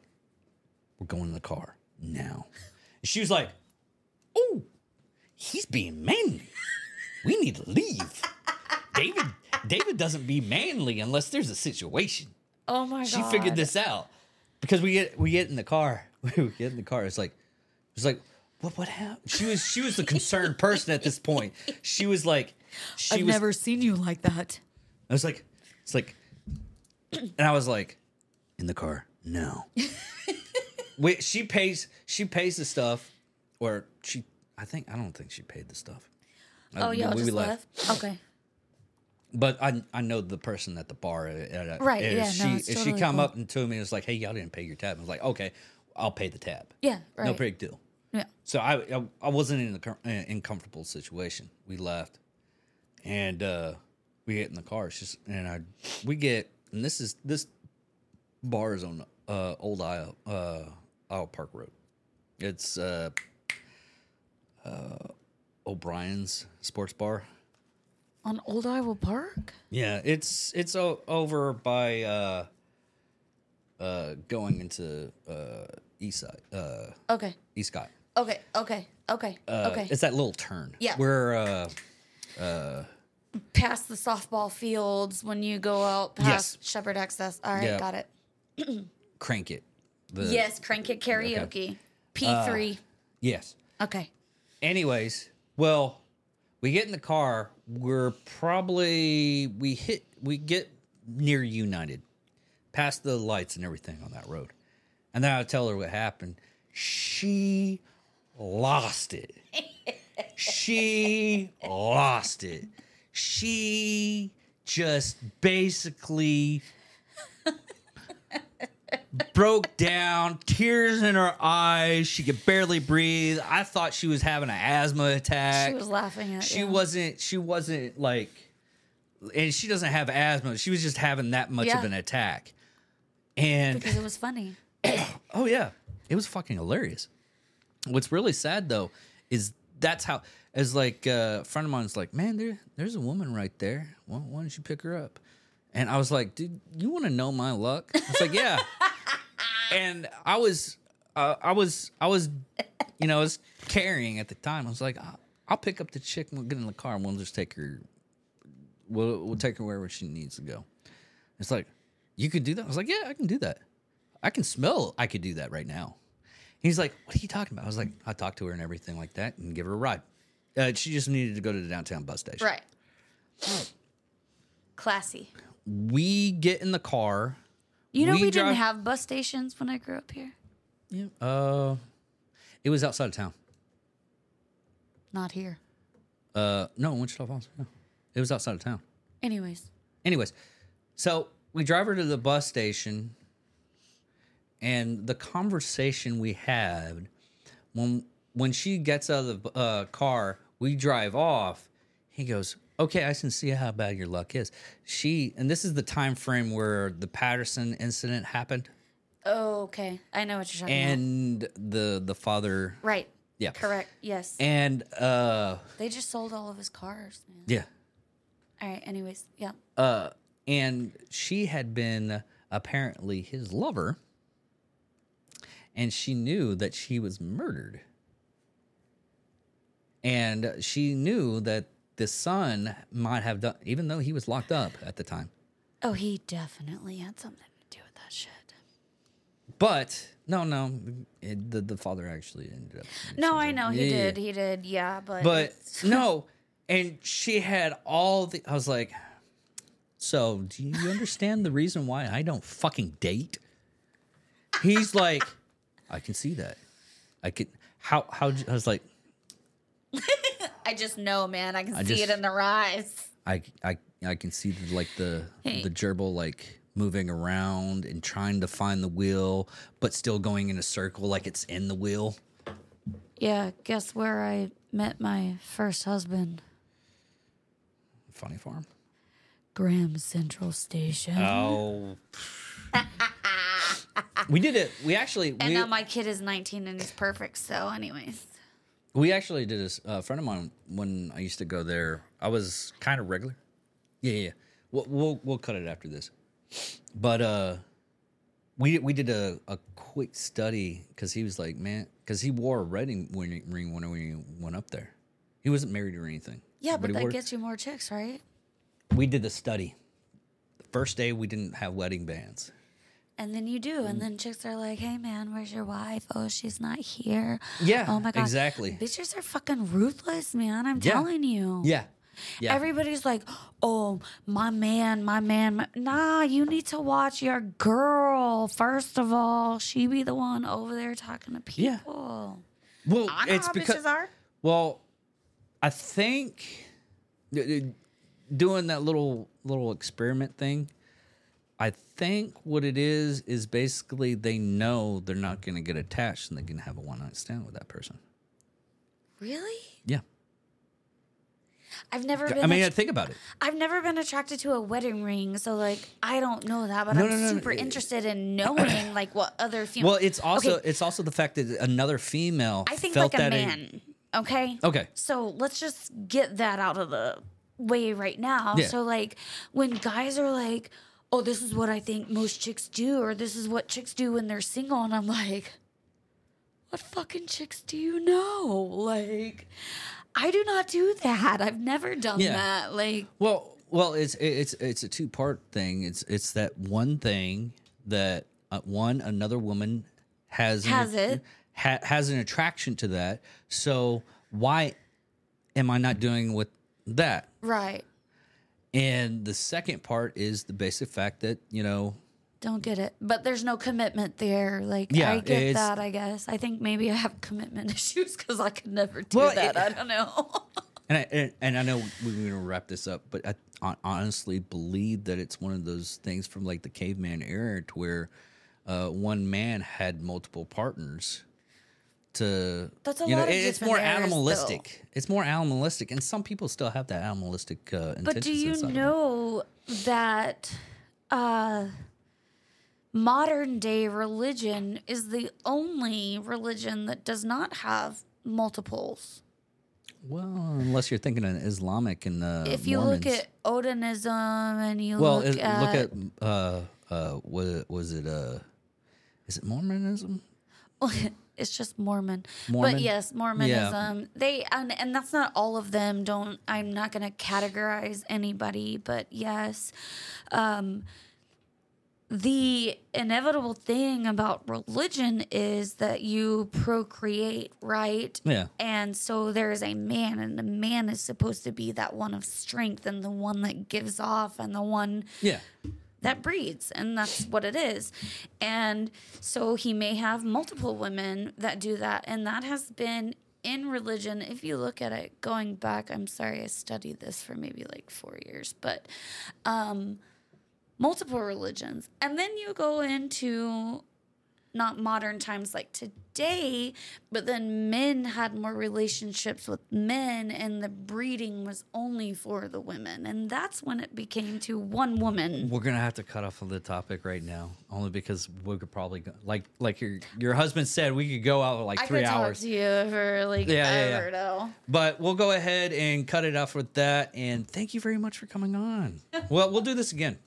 we're going in the car now. She was like, oh, he's being manly. We need to leave. David, David doesn't be manly unless there's a situation. oh my god. She figured this out because we get we get in the car. We get in the car. It's like it's like what what happened? She was she was the concerned person at this point. She was like she I've was never seen you like that. I was like, it's like, and I was like, in the car, no. Wait, she pays. She pays the stuff, or she. I think I don't think she paid the stuff. Uh, Oh, y'all we- we just left. Okay. But I I know the person at the bar. uh, Right, yeah, no, She it's if she come cool. up and to me and was like, hey, y'all didn't pay your tab. I was like, okay, I'll pay the tab. Yeah. Right. No big deal. Yeah. So I I, I wasn't in a com- uh, uncomfortable situation. We left, and uh, we get in the car. And I we get and this is this bar is on uh, Old Isle uh, Iowa Park Road. It's uh, uh, O'Brien's Sports Bar. On Old Iowa Park. Yeah, it's it's o- over by uh, uh, going into uh, East Side, uh, Okay. East Scott. Okay. Okay. Okay. Uh, okay. It's that little turn. Yeah. Where uh Past the softball fields when you go out past Sheppard Access. All right. Yeah. Got it. crank it. The, yes. Crank it karaoke. P3. Yes. okay. Anyways, well, we get in the car. We're probably we hit we get near United, past the lights and everything on that road, and then I tell her what happened. She lost it. she lost it. She just basically broke down, tears in her eyes. She could barely breathe. I thought she was having an asthma attack. She was laughing at me. She you. wasn't. She wasn't like, and she doesn't have asthma. She was just having that much Yeah. of an attack. And because it was funny. oh yeah, it was fucking hilarious. What's really sad though is that's how. As like uh, a friend of mine's like, man, there there's a woman right there. Why, why don't you pick her up? And I was like, dude, you want to know my luck? I was like, yeah. And I was, uh, I was, I was, you know, I was carrying at the time. I was like, I'll, I'll pick up the chick. We'll get in the car and we'll just take her. We'll we'll take her wherever she needs to go. It's like, you could do that. I was like, yeah, I can do that. I can smell. I could do that right now. He's like, what are you talking about? I was like, I talked to her and everything like that, and give her a ride. Uh, she just needed to go to the downtown bus station. Right. Classy. We get in the car. You know, we, We didn't drive- have bus stations when I grew up here. Yeah. Uh, it was outside of town. Not here. Uh, no, Wichita Falls. No. It was outside of town. Anyways, Anyways, so we drive her to the bus station, and the conversation we had when when she gets out of the uh, car, we drive off. He goes, "Okay, I can see how bad your luck is." She and this is the time frame where the Patterson incident happened, oh, okay. I know what you're talking about. and the the father, Right. yeah, Correct. Yes. and uh, they just sold all of his cars, man. yeah, All right. Anyways, yeah. uh, and she had been apparently his lover, and she knew that she was murdered, and she knew that the son might have done, even though he was locked up at the time. Oh, he definitely had something to do with that shit. But no, no, it, the the father actually ended up. No, I know he Yeah, yeah, did. He did. Yeah, but but no and she had all the i was like so do you understand the reason why i don't fucking date he's like i can see that i can how how i was like I just know, man. I can I see just- it in their eyes. i i i can see the, like the Hey. the gerbil like moving around and trying to find the wheel but still going in a circle like it's in the wheel Yeah, guess where I met my first husband? funny farm Graham Central Station. oh we did it we actually and we, now my kid is 19 and he's perfect. So, anyways. We actually did this. A friend of mine when I used to go there. I was kind of regular. Yeah, yeah. yeah. We'll, we'll we'll cut it after this. But uh, we we did a, a quick study because he was like, man, because he wore a wedding ring ring when we went up there. He wasn't married or anything. Yeah, but, he that wore- gets you more chicks, right? we did the study. The first day we didn't have wedding bands. And then you do. Mm. And then chicks are like, hey, man, where's your wife? Oh, she's not here. Yeah, Oh, my God. exactly. Bitches are fucking ruthless, man. I'm Yeah. telling you. Yeah, yeah. Everybody's like, oh, my man, my man. My... Nah, you need to watch your girl. First of all, she be the one over there talking to people. Yeah. people. well, I know it's how because bitches are. Well, I think d- d- doing that little little experiment thing. I think what it is is basically they know they're not going to get attached and they can have a one night stand with that person. Really? Yeah, I've never been. I mean, att- think about it. I've never been attracted to a wedding ring, so like I don't know that, but No, I'm no, no, super eh, interested in eh, knowing like what other female. Well, it's also Okay. it's also the fact that another female I think felt like a man. okay. okay, So let's just get that out of the way right now. Yeah. So like when guys are like, "Oh, this is what I think most chicks do," or "This is what chicks do when they're single," and I'm like, "What fucking chicks do you know?" Like, I do not do that. I've never done Yeah. that. Like, Well, well, it's it's it's a two part thing. It's it's that one thing that uh, one another woman has an- Has it. ha, has an attraction to that. So why am I not doing with that? right? And the second part is the basic fact that you know Don't get it. But there's no commitment there. Like, Yeah, I get that, I guess. I think maybe I have commitment issues because I could never do Well, that. it- I don't know. And I, and, and I know we're going to wrap this up, but I honestly believe that it's one of those things from like the caveman era to where uh, one man had multiple partners. To That's a you know, lot of it- it's more eras, though. animalistic. It's more animalistic, and some people still have that animalistic uh, intentions. But do you inside of them. know that uh, modern day religion is the only religion that does not have multiples? Well, unless you're thinking of Islamic and uh, if you Mormons. look at Odinism and you well, look, is- at, look at uh, uh, was was it uh, is it Mormonism? it's just Mormon. Mormon? But yes, Mormonism. They and and that's not all of them. Don't I'm not going to categorize anybody, but yes. Um the inevitable thing about religion is that you procreate, right? Yeah. And so there's a man, and the man is supposed to be that one of strength and the one that gives off and the one Yeah. That breeds and that's what it is. And so he may have multiple women that do that and that has been in religion. If you look at it going back i'm sorry i studied this for maybe like four years but um multiple religions. And then you go into not modern times like today, but then men had more relationships with men and the breeding was only for the women. And that's when it became to one woman. We're gonna have to cut off of the topic right now, only because we could probably go, like like your your husband said we could go out like I three could hours. talk to you for like Yeah, yeah, yeah. though. But we'll go ahead and cut it off with that. And thank you very much for coming on. well, we'll do this again.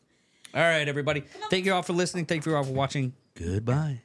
All right, everybody. Thank you all for listening. Thank you all for watching. Goodbye.